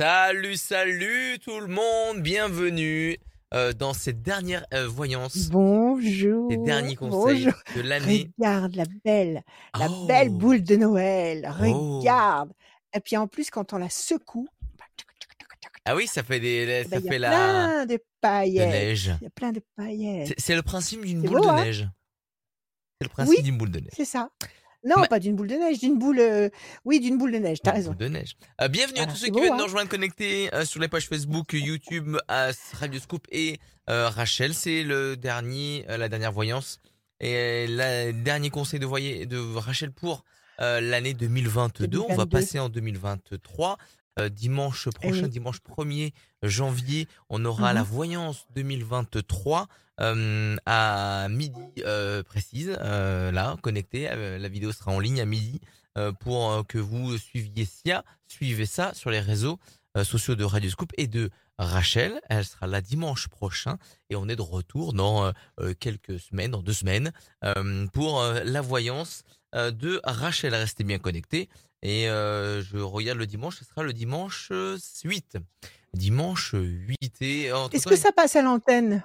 Salut, salut tout le monde, bienvenue euh, dans cette dernière euh, voyance, Bonjour. les derniers conseils Bonjour. de l'année. Regarde la belle, la Oh. belle boule de Noël. Oh. Regarde. Et puis en plus, quand on la secoue, Ah oui, ça fait des, eh ça ben, il y a fait la plein de de paillettes. neige. Il y a plein de paillettes. C'est le principe d'une boule de hein? neige. C'est le principe d'une boule de neige. C'est ça. Non, Ma- pas d'une boule de neige, d'une boule. euh, Oui, d'une boule de neige. T'as raison. boule de neige. Euh, bienvenue à tous ceux qui viennent hein nous rejoindre connectés euh, sur les pages Facebook, YouTube, à Radio Scoop et Rachel. C'est le dernier, la dernière voyance et le dernier conseil de, voyer, de Rachel pour l'année 2022. On va 2022. passer en 2023. Euh, dimanche prochain, oui. dimanche 1er janvier, on aura la Mhm. voyance 2023 euh, à midi euh, précise. euh, là, connecté. la vidéo sera en ligne à midi pour que vous suiviez ça, suivez ça sur les réseaux sociaux de Radio Scoop et de Rachel. Elle sera là dimanche prochain et on est de retour dans quelques semaines, dans deux semaines, pour la voyance de Rachel. Restez bien connectés et euh, je regarde le dimanche, ce sera le dimanche euh, 8. Dimanche 8 et entre Est-ce que ça passe à l'antenne?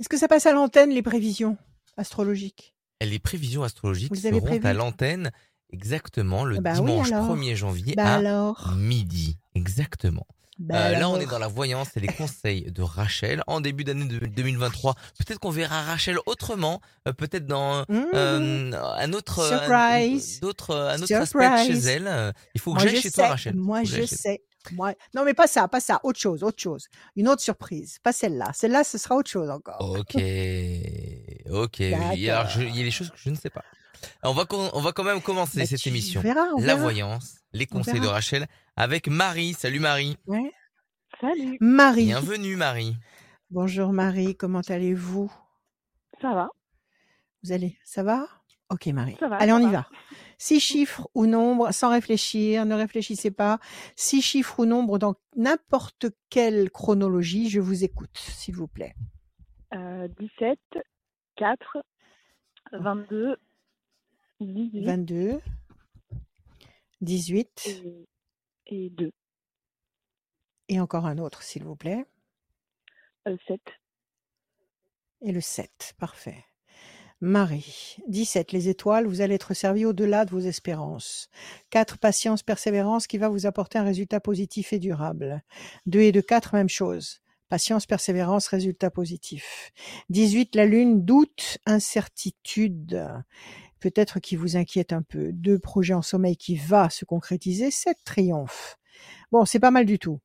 Est-ce que ça passe à l'antenne, les prévisions astrologiques? Les prévisions astrologiques Vous les avez seront à l'antenne exactement le Bah oui, dimanche alors. 1er janvier Bah à alors. midi. Exactement. Bah Euh, là, on est dans la voyance et les conseils de Rachel en début d'année de 2023. Peut-être qu'on verra Rachel autrement, euh, peut-être dans Mmh. euh, un autre, un- Surprise. d'autres, un autre aspect chez elle. Euh, Il faut que Moi, j'aille je chez sais. toi, Rachel. Moi, je sais. Moi... Non, mais pas ça, pas ça. Autre chose, autre chose. Une autre surprise. Pas celle-là. Celle-là, ce sera autre chose encore. Ok, ok. oui. Alors, je- il y a des choses que je ne sais pas. On va, on va quand même commencer Bah, cette tu émission. verras, La verra. voyance, les On conseils de. Rachel avec Marie. Salut Marie. Ouais. Salut, Marie. Bienvenue Marie. Bonjour Marie, comment allez-vous? Ça va Vous allez, ça va? Ok Marie. Ça va, Allez, ça on y va. va. Six chiffres ou nombres, sans réfléchir, ne réfléchissez pas. Six chiffres ou nombres dans n'importe quelle chronologie, je vous écoute, s'il vous plaît. euh, 17, 4, 22, 18 22, 18 et, et 2, et encore un autre, s'il vous plaît. euh, 7, Et le 7, parfait. Marie, 17, les étoiles, vous allez être servi au-delà de vos espérances. 4, patience, persévérance qui va vous apporter un résultat positif et durable. 2 et 2, 4, même chose. Patience, persévérance, résultat positif. 18, la lune, doute, incertitude. Peut-être qui vous inquiète un peu. 2, projet en sommeil qui va se concrétiser. 7, triomphe. Bon, c'est pas mal du tout.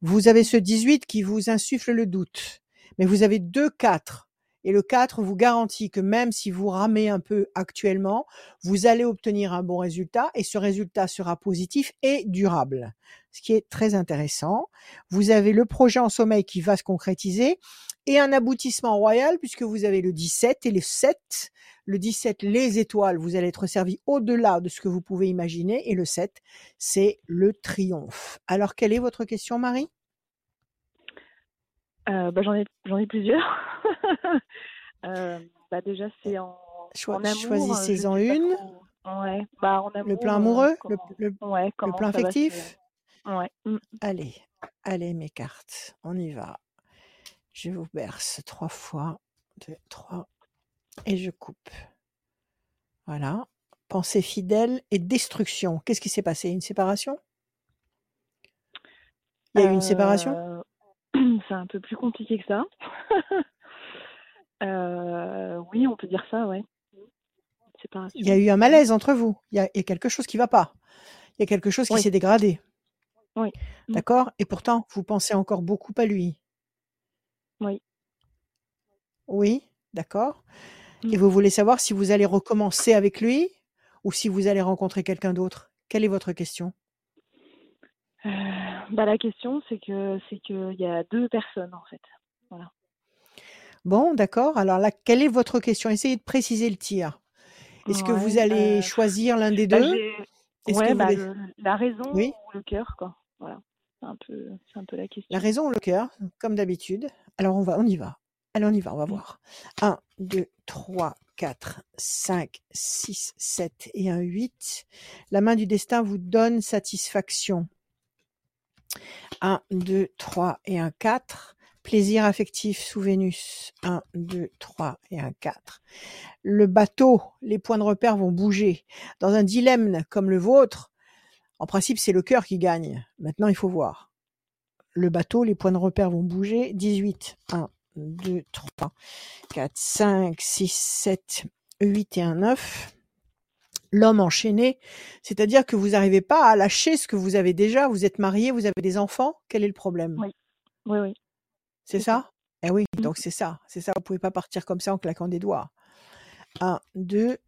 Vous avez ce 18 qui vous insuffle le doute. Mais vous avez deux 4 et le 4 vous garantit que même si vous ramez un peu actuellement, vous allez obtenir un bon résultat et ce résultat sera positif et durable. Ce qui est très intéressant. Vous avez le projet en sommeil qui va se concrétiser et un aboutissement royal puisque vous avez le 17 et le 7. Le 17, les étoiles, vous allez être servi au-delà de ce que vous pouvez imaginer et le 7, c'est le triomphe. Alors, quelle est votre question, Marie? Euh, bah, j'en ai, j'en ai plusieurs. Euh, bah, déjà, c'est en, Choi- en amour. choisissez-en une. Ouais, bah, en amour. Le plan euh, amoureux le, comment- le- ouais, va se- affectif Ouais. mm. Allez, allez mes cartes, on y va. Je vous berce trois fois, deux, trois, et je coupe. Voilà. Pensée fidèle et destruction. Qu'est-ce qui s'est passé? Une séparation? Il y a eu une séparation? C'est un peu plus compliqué que ça. Euh, oui, on peut dire ça, ouais. Il y a eu un malaise entre vous. Il y a, il y a quelque chose qui va pas. Il y a quelque chose qui Oui. s'est dégradé. Oui. Mm. D'accord? Et pourtant, vous pensez encore beaucoup à lui. Oui. Oui, d'accord. Et Mm. vous voulez savoir si vous allez recommencer avec lui ou si vous allez rencontrer quelqu'un d'autre? Quelle est votre question? Euh, bah, la question, c'est que c'est qu'il y a deux personnes, en fait. Bon, d'accord. Alors là, quelle est votre question? Essayez de préciser le tir. Est-ce que vous Ouais, allez euh, choisir l'un des bah, deux? ouais, que bah, le- la raison Oui. ou le cœur, quoi. Voilà. C'est un peu, un peu la question. La raison ou le cœur, comme d'habitude. Alors on va, on y va. Allez, on y va, on va voir. 1, 2, 3, 4, 5, 6, 7 et un 8. La main du destin vous donne satisfaction. 1, 2, 3 et un 4. Plaisir affectif sous Vénus. 1, 2, 3 et un 4. Le bateau, les points de repère vont bouger. Dans un dilemme comme le vôtre, en principe, c'est le cœur qui gagne. Maintenant, il faut voir. Le bateau, les points de repère vont bouger. 18. 1, 2, 3, 4, 5, 6, 7, 8 et un 9. L'homme enchaîné, c'est-à-dire que vous n'arrivez pas à lâcher ce que vous avez déjà. Vous êtes marié, vous avez des enfants. Quel est le problème? Oui, oui, oui. C'est ça Eh oui, mmh. donc c'est ça. C'est ça, vous pouvez pas partir comme ça en claquant des doigts. Un, deux,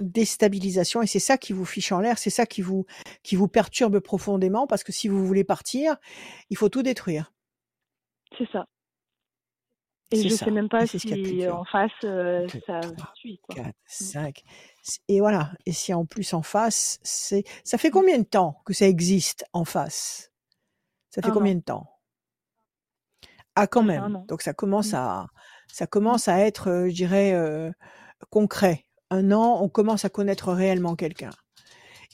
déstabilisation et c'est ça qui vous fiche en l'air, c'est ça qui vous qui vous perturbe profondément parce que si vous voulez partir, il faut tout détruire. C'est ça. Et je ne sais même pas si en face ça suit. 4, 5. Et voilà. Et si en plus en face, c'est ça fait combien de temps que ça existe en face? Ça fait combien de temps? Ah quand même. Donc ça commence mmh. à ça commence à être, je dirais, concret. Un an, on commence à connaître réellement quelqu'un.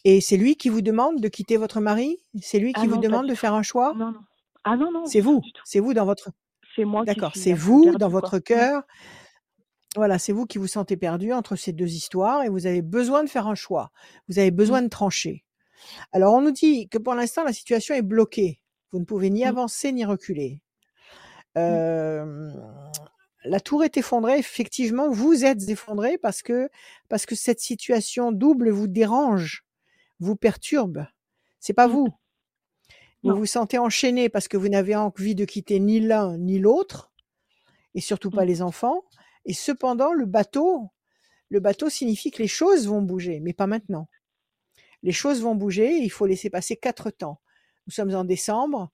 Et c'est lui qui vous demande de quitter votre mari? C'est lui ah qui vous demande de faire un choix? Non, non. Ah non, non. C'est vous. C'est vous dans votre. C'est moi. D'accord. C'est vous dans votre cœur. Voilà, c'est vous qui vous sentez perdu entre ces deux histoires et vous avez besoin de faire un choix. Vous avez besoin mmh. de trancher. Alors on nous dit que pour l'instant la situation est bloquée. Vous ne pouvez ni avancer ni reculer. Mmh. la tour est effondrée. Effectivement, vous êtes effondré parce que parce que cette situation double vous dérange, vous perturbe. C'est pas mmh. Vous. Vous vous sentez enchaîné parce que vous n'avez envie de quitter ni l'un ni l'autre, et surtout pas mmh. les enfants. Et cependant, le bateau, le bateau signifie que les choses vont bouger, mais pas maintenant. Les choses vont bouger. Il faut laisser passer quatre temps. Nous sommes en décembre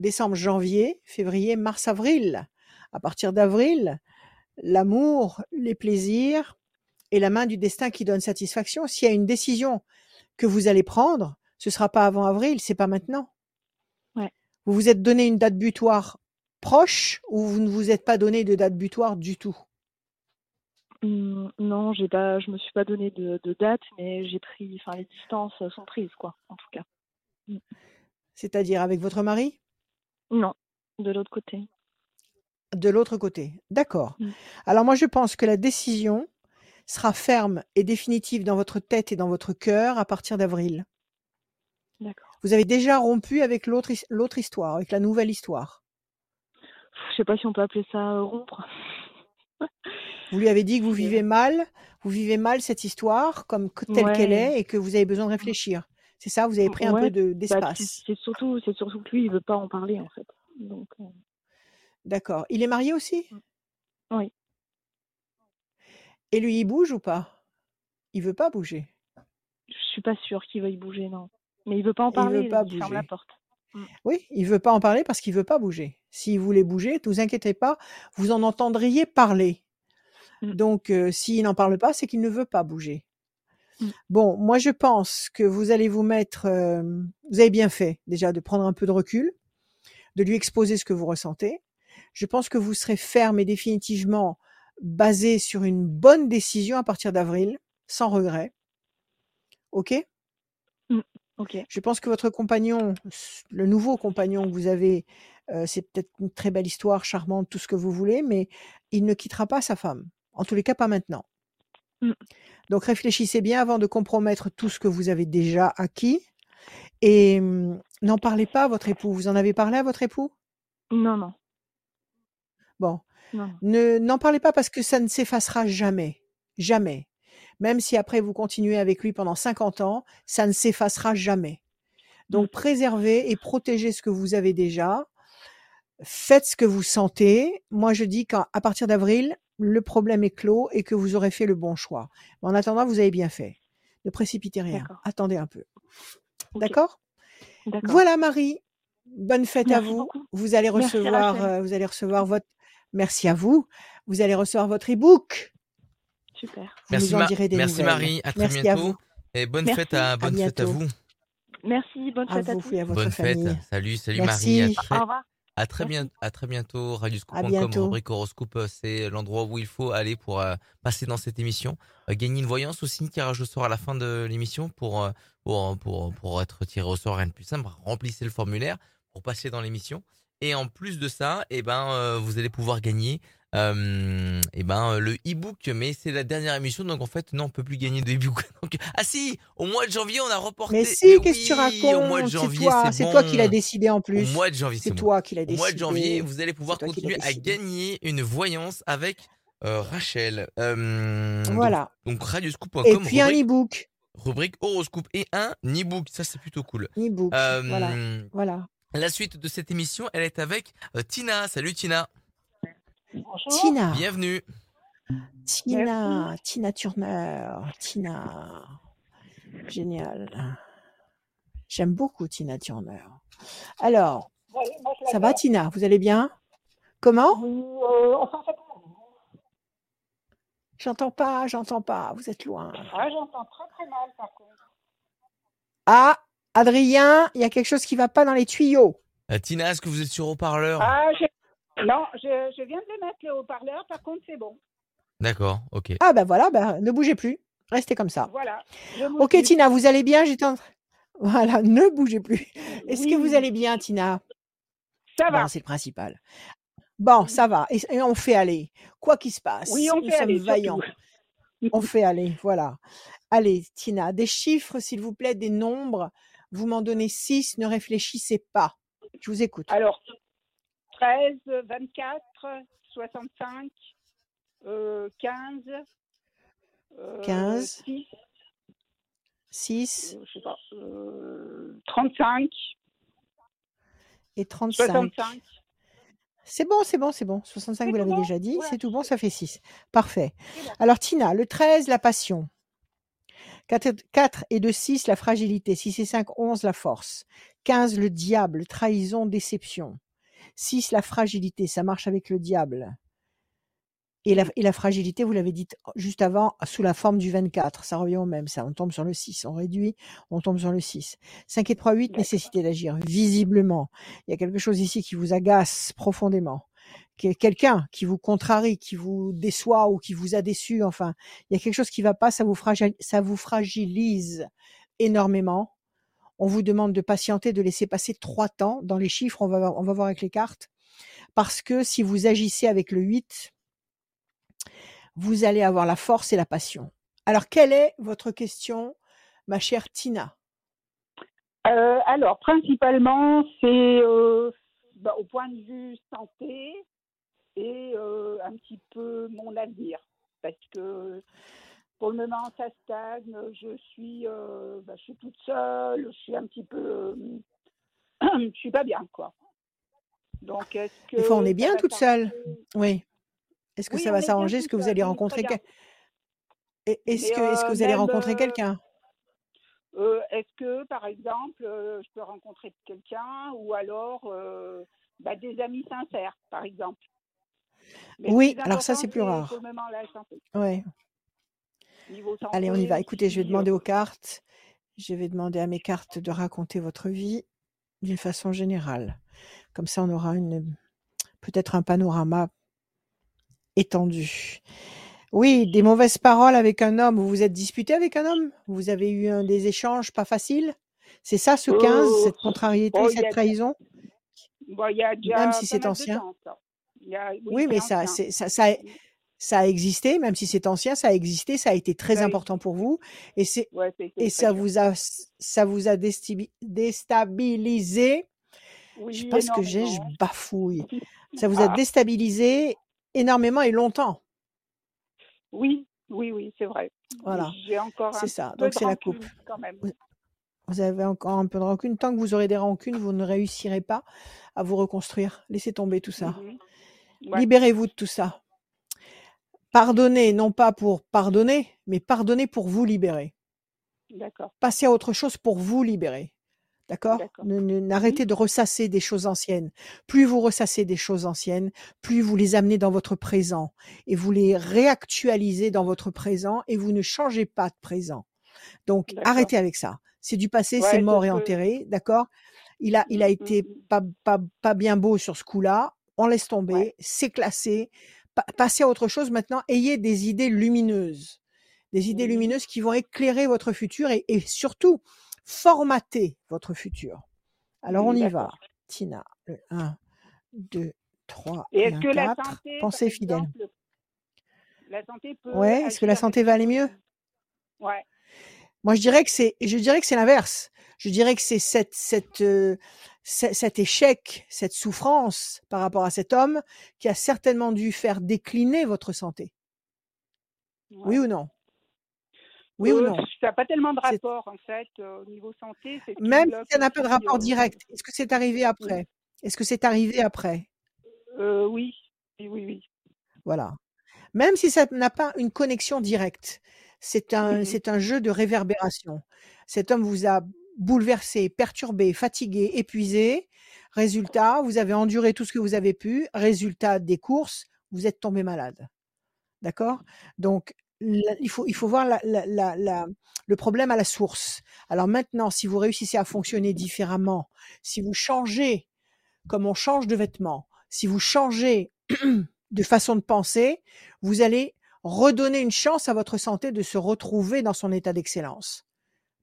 décembre, janvier, février, mars, avril. À partir d'avril, l'amour, les plaisirs et la main du destin qui donne satisfaction. S'il y a une décision que vous allez prendre, ce sera pas avant avril, c'est pas maintenant. Vous vous êtes donné une date butoir proche ou vous ne vous êtes pas donné de date butoir du tout? Mmh, Non, j'ai pas, je me suis pas donné de, date, mais j'ai pris, enfin les distances sont prises quoi, en tout cas. Mmh. C'est-à-dire avec votre mari? Non, de l'autre côté. De l'autre côté, d'accord. Mmh. Alors moi je pense que la décision sera ferme et définitive dans votre tête et dans votre cœur à partir d'avril. D'accord. Vous avez déjà rompu avec l'autre l'autre histoire, avec la nouvelle histoire? Je sais pas si on peut appeler ça euh, rompre. vous lui avez dit que vous vivez mal, vous vivez mal cette histoire comme telle qu'elle est et que vous avez besoin de réfléchir. C'est ça, vous avez pris un peu de, bah, d'espace. c'est surtout, c'est surtout que lui, il veut pas en parler en fait. Euh D'accord. Il est marié aussi? Mmh. Oui. Et lui, il bouge ou pas? Il veut pas bouger? Je suis pas sûre qu'il veuille bouger, non. Mais il veut pas en parler. Il veut pas bouger. ferme la porte. Mmh. Oui, il veut pas en parler parce qu'il veut pas bouger. S'il voulait bouger, ne vous inquiétez pas, vous en entendriez parler. Mmh. Donc, euh, s'il n'en parle pas, c'est qu'il ne veut pas bouger. Mmh. Bon, moi je pense que vous allez vous mettre, vous avez bien fait déjà de prendre un peu de recul, de lui exposer ce que vous ressentez. Je pense que vous serez ferme et définitivement basé sur une bonne décision à partir d'avril, sans regret. Ok? Je pense que votre compagnon, le nouveau compagnon que vous avez, c'est peut-être une très belle histoire, charmante, tout ce que vous voulez, mais il ne quittera pas sa femme. En tous les cas, pas maintenant. Mmh. Donc réfléchissez bien avant de compromettre tout ce que vous avez déjà acquis et mmh, n'en parlez pas à votre époux. Vous en avez parlé à votre époux? Non, non. Bon. Ne n'en parlez pas parce que ça ne s'effacera jamais. Jamais. Même si après vous continuez avec lui pendant 50 ans, ça ne s'effacera jamais. Donc mmh. préservez et protégez ce que vous avez déjà. Faites ce que vous sentez. Moi, je dis qu'à partir d'avril, le problème est clos et que vous aurez fait le bon choix. en attendant, vous avez bien fait. Ne précipitez rien. Attendez un peu. D'accord? Voilà, Marie. Bonne fête à vous. Vous allez recevoir, euh, vous allez recevoir votre. Merci à vous. Vous allez recevoir votre e-book. Super. merci, merci Marie. À très bientôt. Et bonne fête à bonne fête à vous. Merci. Bonne fête à, vous et à votre bonne famille. fête. Salut, salut Marie. Au revoir. À très, bien, à très bientôt. Radioscope.com, rubrique horoscope, euh, c'est l'endroit où il faut aller pour euh, passer dans cette émission. Euh, gagner une voyance aussi, tirage au sort à la fin de l'émission pour, pour, pour, pour être tiré au sort, rien de plus simple. Remplissez le formulaire pour passer dans l'émission. Et en plus de ça, eh ben, euh, vous allez pouvoir gagner euh, eh ben, le e-book. Mais c'est la dernière émission, donc en fait, non, on peut plus gagner de e-book. Donc, ah si, au mois de janvier, on a reporté. Mais si, Mais qu'est-ce que tu oui, Au mois de racontes C'est janvier, toi, c'est c'est toi qui l'as décidé en Au plus. mois de janvier, c'est bon. toi qui l'as Au décidé. mois de janvier, vous allez pouvoir continuer à gagner une voyance avec euh, Rachel. Euh, donc- Voilà. Donc, radioscoop.com, Et puis un rubrique, e-book. rubrique horoscope et un e-book. Ça, c'est plutôt cool. E-book. Euh, Voilà. Voilà. La suite de cette émission, elle est avec euh, Tina. Salut Tina. Bonjour. Tina. Bienvenue. Tina. Tina Turner. Tina. Génial. J'aime beaucoup Tina Turner. Alors, Oui, moi, je ça va. Tina? Vous allez bien? Comment? Oui, euh, enfin, ça va. J'entends pas, j'entends pas. Vous êtes loin. Ah, j'entends très très mal par contre. Ah, Adrien, il y a quelque chose qui va pas dans les tuyaux. Euh, Tina, est-ce que vous êtes sur haut-parleur? Ah. Non, je, je viens de les mettre les haut-parleurs, par contre c'est bon. D'accord, ok. Ah ben voilà, ben, ne bougez plus. Restez comme ça. Voilà. Ok suis- Tina, vous allez bien? J'étais en train- Voilà, ne bougez plus. Est-ce que vous allez bien Tina? Ça va. Bon, c'est le principal. Bon, ça va. Et, et on fait aller. Quoi qu'il se passe, Oui, on nous fait sommes aller, surtout. vaillants. On fait aller, voilà. Allez, Tina, des chiffres, s'il vous plaît, des nombres. Vous m'en donnez six, ne réfléchissez pas. Je vous écoute. Alors, 13, 24, 65, euh, 15, euh, 15, 6, 6 euh, je sais pas, euh, 35, et 35. 65. C'est bon, c'est bon, c'est bon. 65, C'est vous l'avez bon déjà dit. Ouais, C'est tout bon, ça fait 6. Parfait. Alors, Tina, le 13, la passion. 4, et 2, 6, la fragilité. 6 et 5, 11, la force. 15, le diable, trahison, déception. 6, la fragilité, ça marche avec le diable. Et la, et la fragilité, vous l'avez dit juste avant, sous la forme du 24. Ça revient au même, ça. On tombe sur le 6. On réduit, on tombe sur le 6. 5 et 3, 8, D'accord. nécessité d'agir. Visiblement, il y a quelque chose ici qui vous agace profondément. Quel- Quelqu'un qui vous contrarie, qui vous déçoit ou qui vous a déçu. Enfin, il y a quelque chose qui va pas, ça vous, fragil- ça vous fragilise énormément. On vous demande de patienter, de laisser passer trois temps. Dans les chiffres, on va, voir- avec les cartes. Parce que si vous agissez avec le 8, vous allez avoir la force et la passion. Alors, quelle est votre question, ma chère Tina? Euh, alors, principalement, c'est euh, bah, au point de vue santé et euh, un petit peu mon avenir. Parce que pour le moment, ça stagne. Je suis, euh, bah, je suis toute seule. Je suis un petit peu. euh, je suis pas bien, quoi. Donc, est-ce que. Des fois, on est bien toute seule. Oui. Est-ce que Oui, ça va s'arranger Est-ce que vous allez rencontrer quelqu'un? Est-ce que, est-ce que euh, vous allez rencontrer quelqu'un? Euh, Est-ce que, par exemple, euh, je peux rencontrer quelqu'un ou alors euh, bah, des amis sincères, par exemple? Mais Oui, alors ça, c'est plus rare. Pour le moment, la santé. Ouais. Allez, on y va. Écoutez, je vais demander euh, aux cartes. Je vais demander à mes cartes de raconter votre vie d'une façon générale. Comme ça, on aura une peut-être un panorama étendu. Oui, des mauvaises paroles avec un homme. Vous vous êtes disputé avec un homme? Vous avez eu un, des échanges pas faciles? C'est ça, ce 15, Euh, cette contrariété, oh, cette trahison? Bon, il y a déjà Même si c'est ancien. temps, ça. Il y a- oui, mais ça, ça, ça a existé, même si c'est ancien, ça a existé, ça a été très important pour vous, et c'est Ouais, ça vous a ça vous a déstibi- déstabilisé. Je sais pas ce que j'ai, je bafouille. Ça vous a Ah, déstabilisé énormément et longtemps. oui, oui, oui, c'est vrai. Voilà, J'ai encore c'est ça. Donc c'est la coupe. quand même. Vous avez encore un peu de rancune. Tant que vous aurez des rancunes, vous ne réussirez pas à vous reconstruire. Laissez tomber tout ça. Mhm. Ouais, Libérez-vous de tout ça. Pardonnez, non pas pour pardonner, mais pardonnez pour vous libérer. d'accord, Passez à autre chose pour vous libérer. D'accord? Oui, N'arrêtez de ressasser des choses anciennes. Plus vous ressassez des choses anciennes, plus vous les amenez dans votre présent et vous les réactualisez dans votre présent et vous ne changez pas de présent. Donc arrêtez avec ça. C'est du passé, c'est mort et que. enterré, d'accord? Il a, il a Mm, mm, été pas, pas, pas bien beau sur ce coup-là. On laisse Ouais, tomber, c'est classé. Pa- passez à autre chose maintenant. Ayez des idées lumineuses, des idées lumineuses qui vont éclairer votre futur et, et surtout formater votre futur. Alors on y va. Tina. Le 1, 2, 3 Et et est-ce un que la 4. santé, Pensez fidèle. exemple, la santé peut Ouais, est-ce que la santé va aller mieux? Ouais, Moi, je dirais que c'est, je dirais que c'est l'inverse. Je dirais que c'est cette, cette, euh, cet échec, cette souffrance par rapport à cet homme qui a certainement dû faire décliner votre santé. Oui ou non? Oui ou non? ça n'a pas tellement de rapport, en fait, euh, au niveau santé. Même si ça n'a pas de rapport euh, direct, est-ce que c'est arrivé après? Est-ce que c'est arrivé après? Euh, oui, oui, oui, oui. Voilà. Même si ça n'a pas une connexion directe, c'est un, c'est un jeu de réverbération. Cet homme vous a bouleversé, perturbé, fatigué, épuisé. Résultat, vous avez enduré tout ce que vous avez pu. Résultat des courses, vous êtes tombé malade. D'accord? Donc, il faut, il faut voir le problème à la source. Alors maintenant, si vous réussissez à fonctionner différemment, si vous changez comme on change de vêtements, si vous changez de façon de penser, vous allez redonner une chance à votre santé de se retrouver dans son état d'excellence.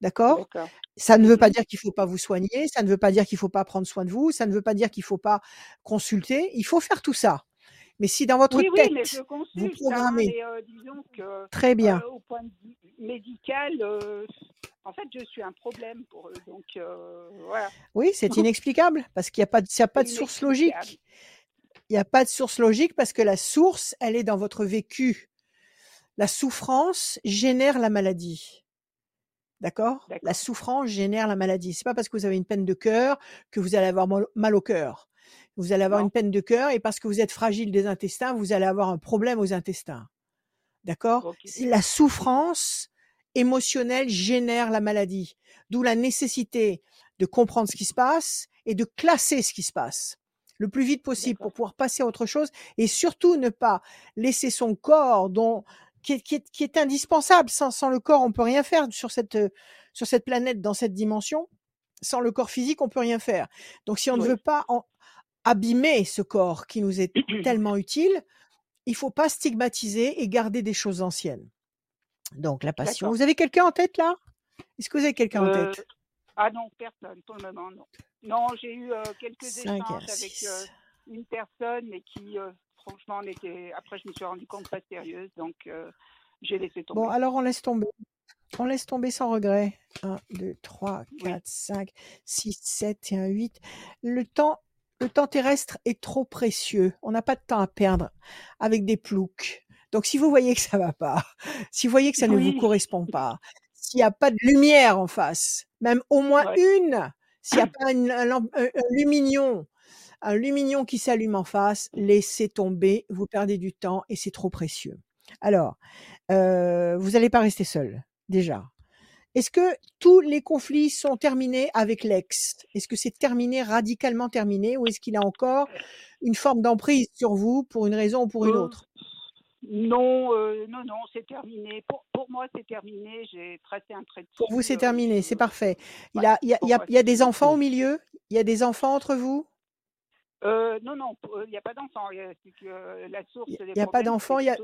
D'accord? Ça ne veut pas Mhm. dire qu'il faut pas vous soigner, ça ne veut pas dire qu'il faut pas prendre soin de vous, ça ne veut pas dire qu'il faut pas consulter. Il faut faire tout ça. Mais si dans votre Oui, oui, mais tête, vous hein, programmez, mais euh, disons que très bien, euh, au point de vue médical, euh, en fait, je suis un problème pour eux. Donc, voilà. oui, c'est inexplicable parce qu'il n'y a pas de, il y a pas de C'est source logique. Il n'y a pas de source logique parce que la source, elle est dans votre vécu. La souffrance génère la maladie. D'accord? La souffrance génère la maladie. C'est pas parce que vous avez une peine de cœur que vous allez avoir mal au cœur. Vous allez avoir Non. une peine de cœur et parce que vous êtes fragile des intestins, vous allez avoir un problème aux intestins. D'accord? La souffrance émotionnelle génère la maladie. D'où la nécessité de comprendre ce qui se passe et de classer ce qui se passe le plus vite possible pour pouvoir passer à autre chose et surtout ne pas laisser son corps dont qui est, qui est, qui est indispensable. Sans, sans le corps, on peut rien faire sur cette euh, sur cette planète, dans cette dimension. Sans le corps physique, on peut rien faire. Donc, si on ne veut pas en- abîmer ce corps qui nous est tellement utile, il faut pas stigmatiser et garder des choses anciennes. Donc, la passion. Vous avez quelqu'un en tête là? Est-ce que vous avez quelqu'un en Euh, tête? ah non, personne pour le moment, non. Non, j'ai eu euh, quelques 5 échanges avec 6. euh, une personne, mais qui, franchement, était. Après, je me suis rendu compte pas sérieuse, donc euh, j'ai laissé tomber. Bon, alors on laisse tomber. On laisse tomber sans regret. 1, 2, 3, Oui. 4, 5, 6, 7 et un 8. Le temps, le temps terrestre est trop précieux. On n'a pas de temps à perdre avec des ploucs. Donc si vous voyez que ça va pas, si vous voyez que ça ne vous correspond pas, s'il n'y a pas de lumière en face, même au moins Ouais. une, s'il n'y a pas un, un- un lumignon, un lumignon qui s'allume en face, laissez tomber, vous perdez du temps et c'est trop précieux. Alors, euh, vous n'allez pas rester seul, déjà. Est-ce que tous les conflits sont terminés avec l'ex? Est-ce que c'est terminé, radicalement terminé, ou est-ce qu'il a encore une forme d'emprise sur vous pour une raison ou pour une autre? Non, euh, non, non, c'est terminé. Pour, pour moi, c'est terminé. J'ai tracé un trait Pour vous, c'est terminé, c'est parfait. Il ouais, a, il y a, pour il y a, moi, il y a c'est des enfants au milieu? Il y a des enfants entre vous? Euh, non, non, il n'y a pas d'enfant. Il a- euh, n'y a pas d'enfants, il y a.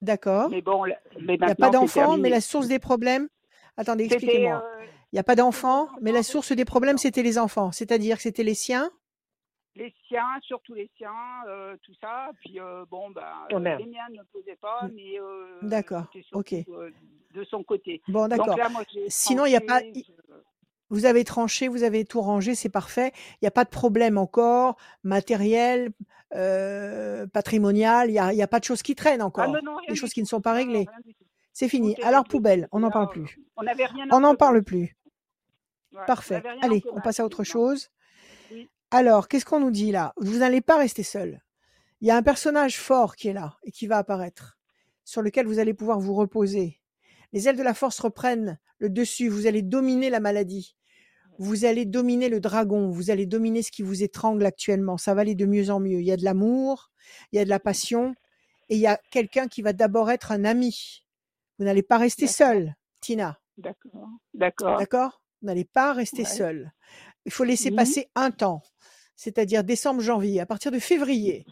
D'accord. Mais bon, mais Il n'y a pas d'enfants, mais la source des problèmes. Attendez, C'était expliquez-moi. euh, Il n'y a pas d'enfants, mais la source des problèmes, c'était les enfants. C'est-à-dire que c'était les siens? Les siens, surtout les siens, euh, tout ça. Puis euh, bon, Oh euh, merde. les miens ne posaient pas, Mm. mais euh, D'accord, ok. euh, de son côté. Bon, d'accord. Sinon, il n'y a pas. je- Vous avez tranché, vous avez tout rangé, c'est parfait. Il n'y a pas de problème encore, matériel, euh, patrimonial. Il n'y a, pas de choses qui traînent Ah non, encore. non, Des choses qui ne sont pas réglées. C'est fini. Alors, poubelle, on n'en parle plus. on n'en parle plus. Ouais, Parfait. Allez, on passe à autre chose. Oui. Alors, qu'est-ce qu'on nous dit là? Vous n'allez pas rester seul. Il y a un personnage fort qui est là et qui va apparaître, sur lequel vous allez pouvoir vous reposer. Les ailes de la force reprennent le dessus. Vous allez dominer la maladie. Vous allez dominer le dragon. Vous allez dominer ce qui vous étrangle actuellement. Ça va aller de mieux en mieux. Il y a de l'amour, il y a de la passion, et il y a quelqu'un qui va d'abord être un ami. Vous n'allez pas rester seul, Tina. D'accord. D'accord. D'accord? Vous n'allez pas rester Ouais. seul. Il faut laisser passer un temps, c'est-à-dire décembre, janvier. À partir de février,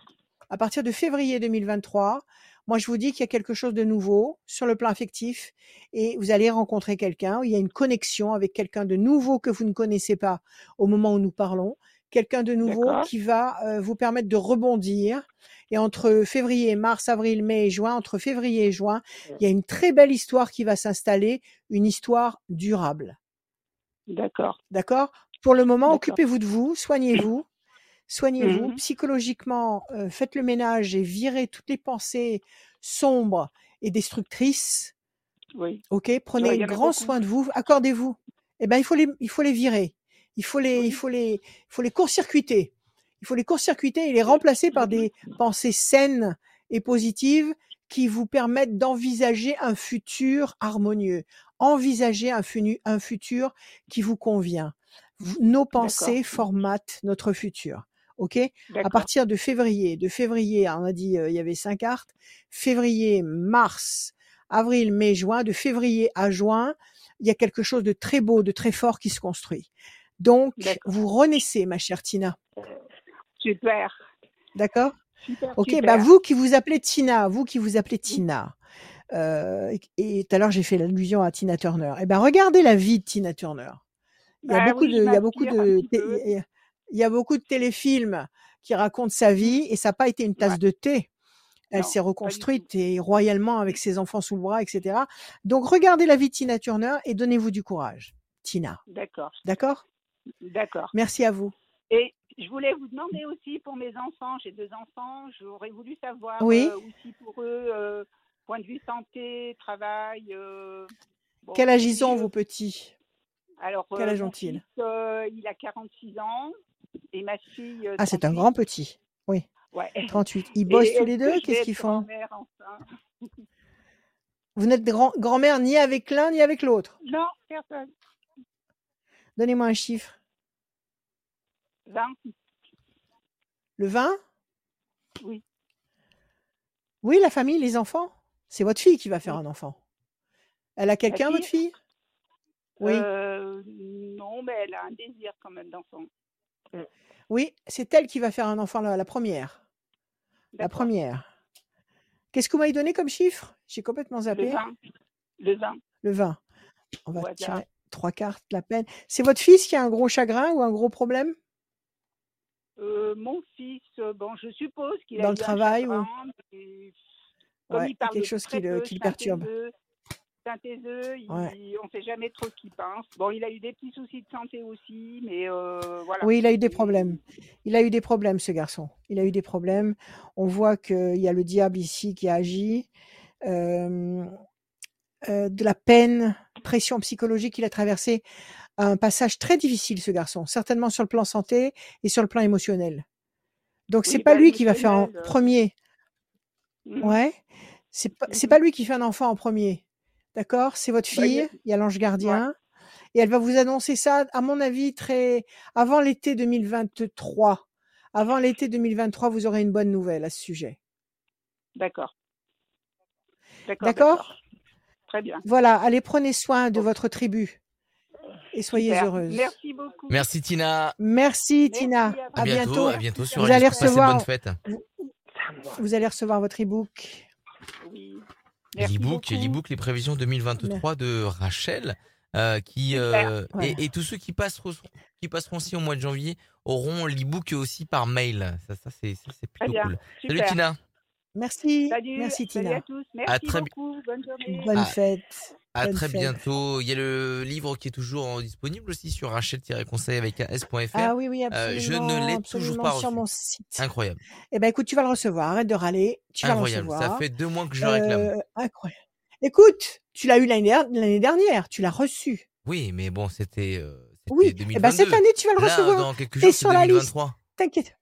à partir de février 2023, Moi, je vous dis qu'il y a quelque chose de nouveau sur le plan affectif et vous allez rencontrer quelqu'un. Il y a une connexion avec quelqu'un de nouveau que vous ne connaissez pas au moment où nous parlons. Quelqu'un de nouveau qui va euh, vous permettre de rebondir. Et entre février, mars, avril, mai et juin, entre février et juin, il y a une très belle histoire qui va s'installer, une histoire durable. D'accord. D'accord? Pour le moment, occupez-vous de vous, soignez-vous, soignez-vous Mhm. psychologiquement, euh, faites le ménage et virez toutes les pensées sombres et destructrices. Oui. Ok Prenez grand soin de vous, accordez-vous. Eh ben, il faut les, il faut les virer. Il faut les, Oui. il faut les, il faut les court-circuiter. Il faut les court-circuiter et les remplacer par des pensées saines et positives qui vous permettent d'envisager un futur harmonieux. Envisager un, funu- un futur qui vous convient. Nos pensées formatent notre futur. OK? À partir de février, de février, on a dit euh, il y avait cinq cartes, février, mars, avril, mai, juin, de février à juin, il y a quelque chose de très beau, de très fort qui se construit. Donc, vous renaissez, ma chère Tina. Super. D'accord? Super. Ok, super. bah vous qui vous appelez Tina, vous qui vous appelez Tina, euh, et- tout à l'heure j'ai fait l'allusion à Tina Turner. Eh ben regardez la vie de Tina Turner. Il y a Bah beaucoup oui, de, il y a beaucoup il il y a beaucoup de téléfilms qui racontent sa vie et ça n'a pas été une tasse Ouais. de thé. Elle s'est reconstruite et royalement avec ses enfants sous le bras, etc. Donc regardez la vie de Tina Turner et donnez-vous du courage, Tina. D'accord. D'accord? D'accord. Merci à vous. Et je voulais vous demander aussi pour mes enfants, j'ai deux enfants, j'aurais voulu savoir Oui. euh, aussi pour eux, euh, point de vue santé, travail. euh, bon, Quel âge ils ont vos petits? Alors, Quel âge ont-ils? il a 46 ans et ma fille. euh, Ah, c'est un 38. grand petit. Oui, Ouais. 38. Ils Et bossent tous les deux? Qu'est-ce qu'ils font? Vous n'êtes grand- grand-mère ni avec l'un ni avec l'autre? Non, personne. Donnez-moi un chiffre. 20 Le 20 Oui. Oui, la famille, les enfants? C'est votre fille qui va faire un enfant. Elle a quelqu'un, fille votre fille? Oui. Euh, non, mais elle a un désir quand même d'enfant. Oui, c'est elle qui va faire un enfant, la, la première. La première. Qu'est-ce que vous m'avez donné comme chiffre? J'ai complètement Le zappé. 20. Le 20. Le 20. On va tirer trois cartes, la peine. C'est votre fils qui a un gros chagrin ou un gros problème? Euh, mon fils, euh, bon, je suppose qu'il a Dans le un travail ou- chagrin, mais comme Ouais, il parle quelque chose le, qui le perturbe. Il- Ouais. on ne sait jamais trop ce qu'il pense. Bon, il a eu des petits soucis de santé aussi, mais euh, voilà. Oui, il a eu des problèmes. Il a eu des problèmes, ce garçon. Il a eu des problèmes. On voit qu'il y a le diable ici qui agit. Euh, euh, de la peine, pression psychologique qu'il a traversé. Un passage très difficile, ce garçon. Certainement sur le plan santé et sur le plan émotionnel. Donc, c'est Oui, pas bah, lui qui va faire en euh, premier. Mhm. Ouais. C'est pas, c'est pas lui qui fait un enfant en premier. D'accord C'est votre Bah, fille. Il y a l'ange gardien. Et elle va vous annoncer ça, à mon avis, très avant l'été 2023. Avant l'été 2023, vous aurez une bonne nouvelle à ce sujet. D'accord. D'accord. D'accord? Très bien. Voilà, allez, prenez soin de votre tribu et soyez Super. heureuse. Merci beaucoup. Merci Tina. Merci, Merci, Tina. à À, À bientôt. bientôt. À bientôt sur Vous allez recevoir- bonne fête. Vous allez recevoir votre e-book. Oui. L'ebook, l'ebook, les prévisions 2023 de Rachel, euh, qui euh, et, et tous ceux qui passeront, qui passeront aussi au mois de janvier auront l'ebook aussi par mail. Ça, ça c'est, plutôt bien. cool. Salut. Tina. Merci. Salut, Merci, salut Tina. à tous. Merci très beaucoup. Bonne journée. Bonne Ah, fête. À Bonne très fête. bientôt. Il y a le livre qui est toujours disponible aussi sur rachel-conseil avec un s.fr. Ah oui, oui, Euh, je ne absolument. l'ai toujours absolument pas sur reçu. mon site. Incroyable. Eh ben, écoute, tu vas le recevoir. Arrête de râler. Tu vas le Incroyable. recevoir. Ça fait deux mois que je le réclame. Euh, incroyable. Écoute, tu l'as eu l'année der- l'année dernière, tu l'as reçu. Oui, mais bon, c'était, euh, Oui, et 2022. ben cette année, tu vas le Là, recevoir. dans quelques jours, c'est sur la liste. 2023. T'inquiète.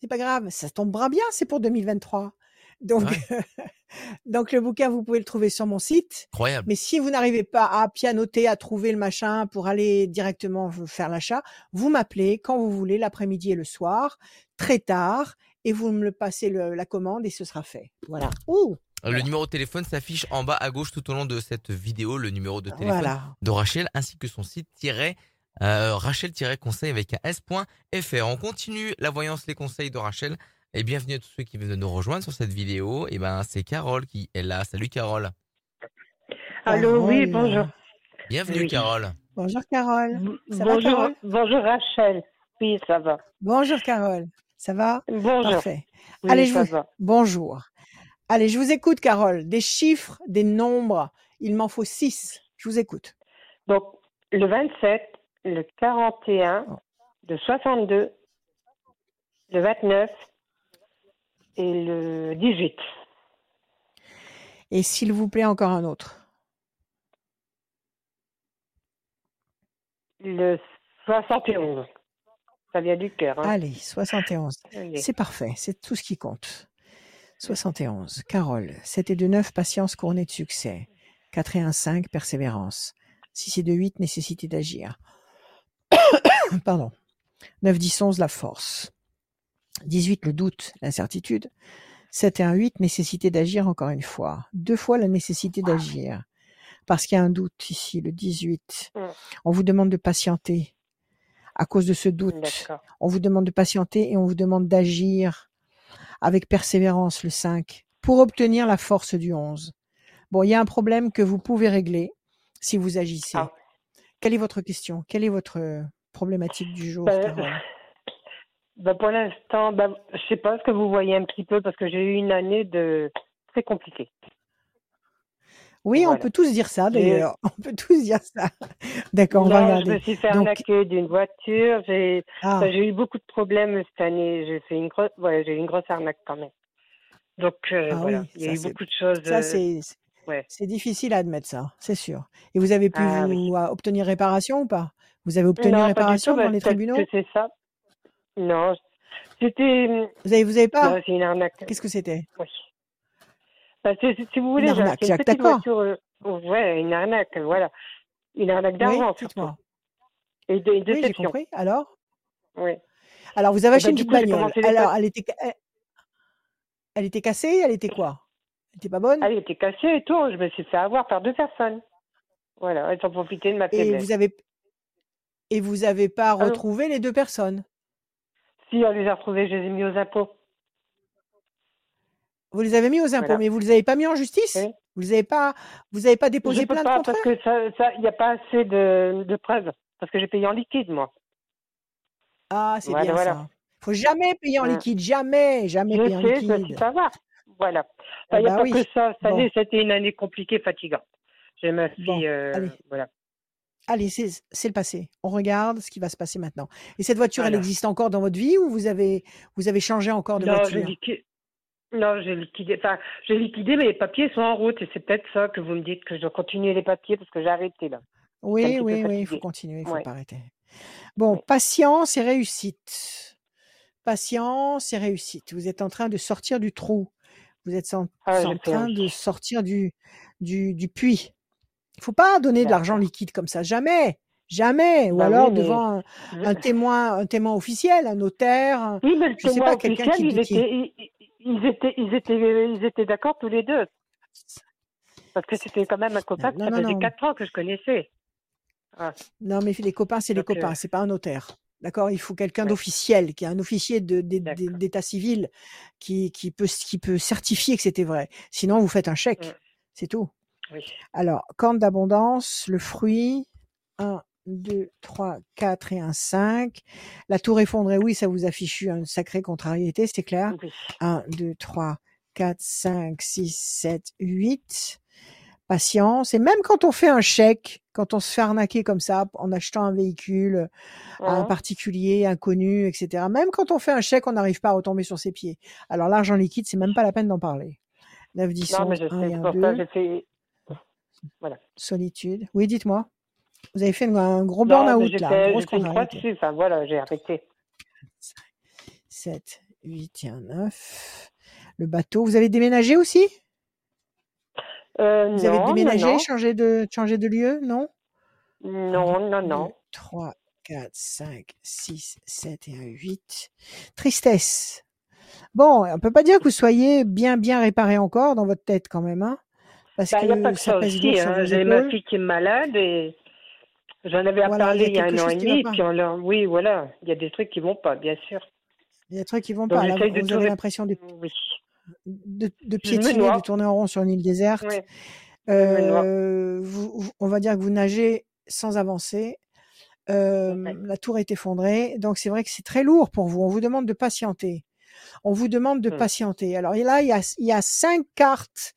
C'est pas grave, ça tombera bien, c'est pour 2023. Donc, donc le bouquin, vous pouvez le trouver sur mon site. Incroyable. Mais si vous n'arrivez pas à pianoter, à trouver le machin pour aller directement faire l'achat, vous m'appelez quand vous voulez, l'après-midi et le soir, très tard, et vous me le passez le- la commande et ce sera fait. Voilà. Ouh, Le numéro de téléphone s'affiche en bas à gauche tout au long de cette vidéo, le numéro de téléphone voilà. de Rachel ainsi que son site euh, rachel-conseil avec un s.fr. On continue la voyance, les conseils de Rachel Et bienvenue à tous ceux qui viennent de nous rejoindre sur cette vidéo. Et ben, c'est Carole qui est là. Salut Carole. Allô, oui, bonjour. Bienvenue Oui. Carole. Bonjour Carole. Ça va, bonjour, Carole bonjour Rachel. Oui, ça va. Bonjour Carole. Ça va Bonjour. Parfait. Oui, Allez, je ça vous- va. Bonjour. Allez, je vous écoute, Carole. Des chiffres, des nombres. Il m'en faut six. Je vous écoute. Donc, le 27, le 41, Oh. le 62, le 29 et le 18. Et s'il vous plaît, encore un autre. Le 71. Ça vient du cœur. Hein. Allez, 71. Allez. C'est parfait. C'est tout ce qui compte. 71. Carole. 7 et 2, 9, patience couronnée de succès. 4 et 1, 5, persévérance. 6 et 2, 8, nécessité d'agir. Pardon. 9, 10, 11, la force. 18, le doute, l'incertitude. 7 et 1, 8, nécessité d'agir encore une fois. Deux fois la nécessité d'agir. Parce qu'il y a un doute ici, le 18. Mm. On vous demande de patienter. À cause de ce doute, on vous demande de patienter et on vous demande d'agir avec persévérance le 5 pour obtenir la force du 11. Bon, il y a un problème que vous pouvez régler si vous agissez. Ah. Quelle est votre question? Quelle est votre problématique du jour, Ben, ben, pour l'instant, ben, je sais pas ce que vous voyez un petit peu parce que j'ai eu une année de très compliquée. Oui, on peut tous dire ça d'ailleurs. On peut tous dire ça. D'accord, on va Non, je regarder. me suis fait Donc- arnaquer d'une voiture. J'ai Ah, Enfin, j'ai eu beaucoup de problèmes cette année. J'ai fait une grosse, ouais, j'ai eu une grosse arnaque quand même. Donc euh, Ah voilà, oui, il y a eu beaucoup de choses. ça euh, c'est ouais. c'est difficile à admettre ça, c'est sûr. Et vous avez pu Ah vous oui. euh, obtenir réparation ou pas? Vous avez obtenu non, réparation tout, bah, les tribunaux? c'est ça. Non, c'était. Vous avez vous avez pas c'est une arnaque. Qu'est-ce que c'était Oui. Bah, si vous voulez, j'ai arnaque, une Jacques, d'accord. euh, ouais, une arnaque, voilà. Une arnaque Oui, d'argent surtout. dites-moi. Et de, une Oui, j'ai compris. Alors Oui. Alors, vous avez Eh acheté une petite bagnole. Alors, elle était, elle, était cassée, elle était quoi? Elle était pas bonne? Elle était cassée et tout. Je me suis fait avoir par deux personnes. Voilà, elles ont profité de ma Et faiblesse. vous avez et vous avez pas Allô retrouvé les deux personnes? Si on les a retrouvées, je les ai mis aux impôts. Vous les avez mis aux impôts, Voilà. mais vous les avez pas mis en justice Oui. Vous les avez pas vous avez pas déposé je plainte pas contre parce eux que ça, ça, il n'y a pas assez de, de preuves. Parce que j'ai payé en liquide, moi. Ah, c'est Voilà, bien voilà. ça. Faut jamais payer en Hein. liquide, jamais, jamais Je payer en sais, je liquide. fait avoir. Voilà. Ah Il n'y a bah pas oui. que ça. Cette Bon. année, c'était une année compliquée, fatigante. J'ai ma fille, Bon, euh, voilà. Allez, c'est le passé. On regarde ce qui va se passer maintenant. Et cette voiture, elle existe encore dans votre vie ou vous avez vous avez changé encore de Non, voiture? Non, j'ai liquidé. Enfin, j'ai liquidé, mais les papiers sont en route. Et c'est peut-être ça que vous me dites que je dois continuer les papiers parce que j'ai arrêté là. Oui, oui, oui, il faut continuer, il faut Ouais. pas arrêter. Bon, Ouais. patience et réussite. Patience et réussite. Vous êtes en train de sortir du trou. Vous êtes en, Ah, en train de sortir du, du, du puits. Il faut pas donner de l'argent liquide comme ça, jamais, jamais. Ou Bah oui, alors mais- devant un, un témoin, un témoin officiel, un notaire. Oui, mais le je sais témoin pas, quelqu'un officiel, qui- ils, qui- étaient, ils, étaient, ils étaient, ils étaient d'accord tous les deux. Parce que c'était quand même un copain que non, ça non, faisait non. quatre ans que je connaissais. Non, mais les copains, c'est les euh, copains, c'est pas un notaire. D'accord? Il faut quelqu'un Ouais. d'officiel, qui est un officier d'état civil, qui, qui, peut, qui peut certifier que c'était vrai. Sinon, vous faites un chèque. Mm. C'est tout. Oui. Alors, corne d'abondance, le fruit, 1, 2, 3, 4 et un 5. La tour effondrée, oui, ça vous affiche une sacrée contrariété, c'est clair. Oui. 1, 2, 3, 4, 5, 6, 7, 8. Patience. Et même quand on fait un chèque, quand on se fait arnaquer comme ça en achetant un véhicule à un particulier, inconnu, etc. Même quand on fait un chèque, on n'arrive pas à retomber sur ses pieds. Alors l'argent liquide, c'est même pas la peine d'en parler. 9, 10, Non, mais 11, je 1 sais, et c'est 1, pour ça 2. que j'ai fait. Solitude. Oui, dites-moi. Vous avez fait un gros Non, burn-out là, grosse croix contrariété. dessus. Enfin, voilà, j'ai arrêté. 7, 8 et un 9. Le bateau. Vous avez déménagé aussi? Euh, Vous non, avez déménagé, non, changé de, changé de lieu Non? Non, non, non, non. 3, 4, 5, 6, 7 et un 8. Tristesse. Bon, on peut pas dire que vous soyez bien, bien réparé encore dans votre tête quand même, hein? Parce Bah, n'y a que pas que ça ça pèse aussi. Hein. J'ai ma fille qui est malade et j'en avais à Voilà, parler il y a un an et demi. pas. Puis on leur... Oui, voilà, il y a des trucs qui vont pas, bien sûr. Il y a des trucs qui vont Donc, pas. Là, vous, de vous avez l'impression de, Oui. de, de piétiner, de tourner en rond sur une île déserte. Euh, vous- on va dire que vous nagez sans avancer. Euh, Ouais. La tour est effondrée. Donc, c'est vrai que c'est très lourd pour vous. On vous demande de patienter. On vous demande de Hmm. patienter. Alors, et là, il y a, il y a cinq cartes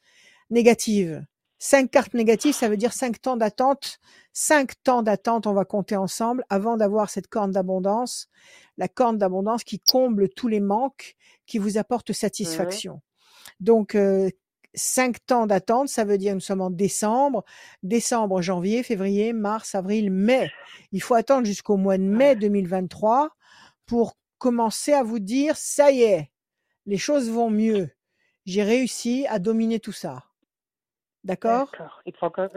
négatives. Cinq cartes négatives, ça veut dire cinq temps d'attente. Cinq temps d'attente, on va compter ensemble avant d'avoir cette corne d'abondance. La corne d'abondance qui comble tous les manques, qui vous apporte satisfaction. Donc, euh, cinq temps d'attente, ça veut dire nous sommes en décembre, décembre, janvier, février, mars, avril, mai. Il faut attendre jusqu'au mois de mai 2023 pour commencer à vous dire, ça y est, les choses vont mieux. J'ai réussi à dominer tout ça. D'accord?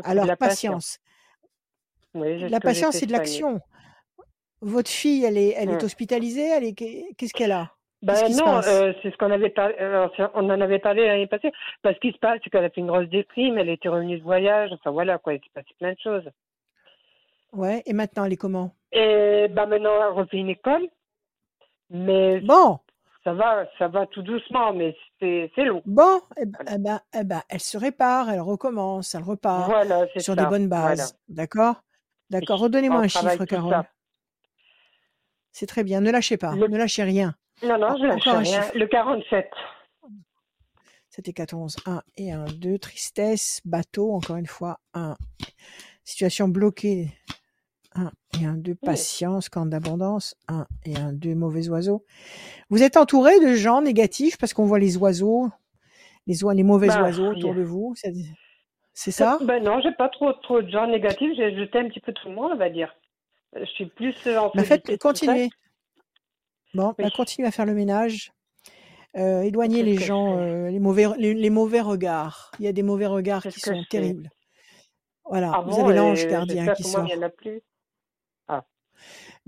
Alors, la patience. Oui, La patience, c'est de l'action. Votre fille, elle est, elle est Ouais. hospitalisée. Elle est, qu'est-ce qu'elle a? Ben non, euh, c'est ce qu'on avait parlé, euh, on en avait parlé l'année passée. Parce ce qui se passe, c'est qu'elle a fait une grosse déprime, elle était revenue de voyage, enfin voilà quoi, il s'est passé plein de choses. Ouais. Et maintenant, elle est comment? Et ben maintenant, elle refait une école, mais Bon, ça va, ça va tout doucement, mais c'est long. bon. Eh ben, Voilà. eh ben, eh ben, elle se répare, elle recommence, elle repart Voilà, sur ça. des bonnes Voilà. bases. D'accord? D'accord. Redonnez-moi on un chiffre, Carole. C'est très bien. Ne lâchez pas. Le- Ne lâchez rien. Non, non, En- je lâche rien. chiffre. Le 47. C'était 14. 1 et 1, 2. Tristesse, bateau, encore une fois. 1. Situation bloquée. 1 et 1, 2. Patience, camp d'abondance. 1 et 1, 2. Mauvais oiseaux. Vous êtes entouré de gens négatifs parce qu'on voit les oiseaux, les, les mauvais Bah, oiseaux autour de vous. C'est c'est ça? Ben non, j'ai pas trop trop de gens négatifs, j'ai jeté un petit peu tout le monde, on va dire. Je suis plus euh, en bah, faites, Continuez. Bon, bah, continuez à faire le ménage. Euh, éloignez les gens, euh, les, mauvais, les, les mauvais regards. Il y a des mauvais regards qui sont terribles. Voilà, Ah vous bon, avez l'ange gardien qui sort. il n'y en a plus.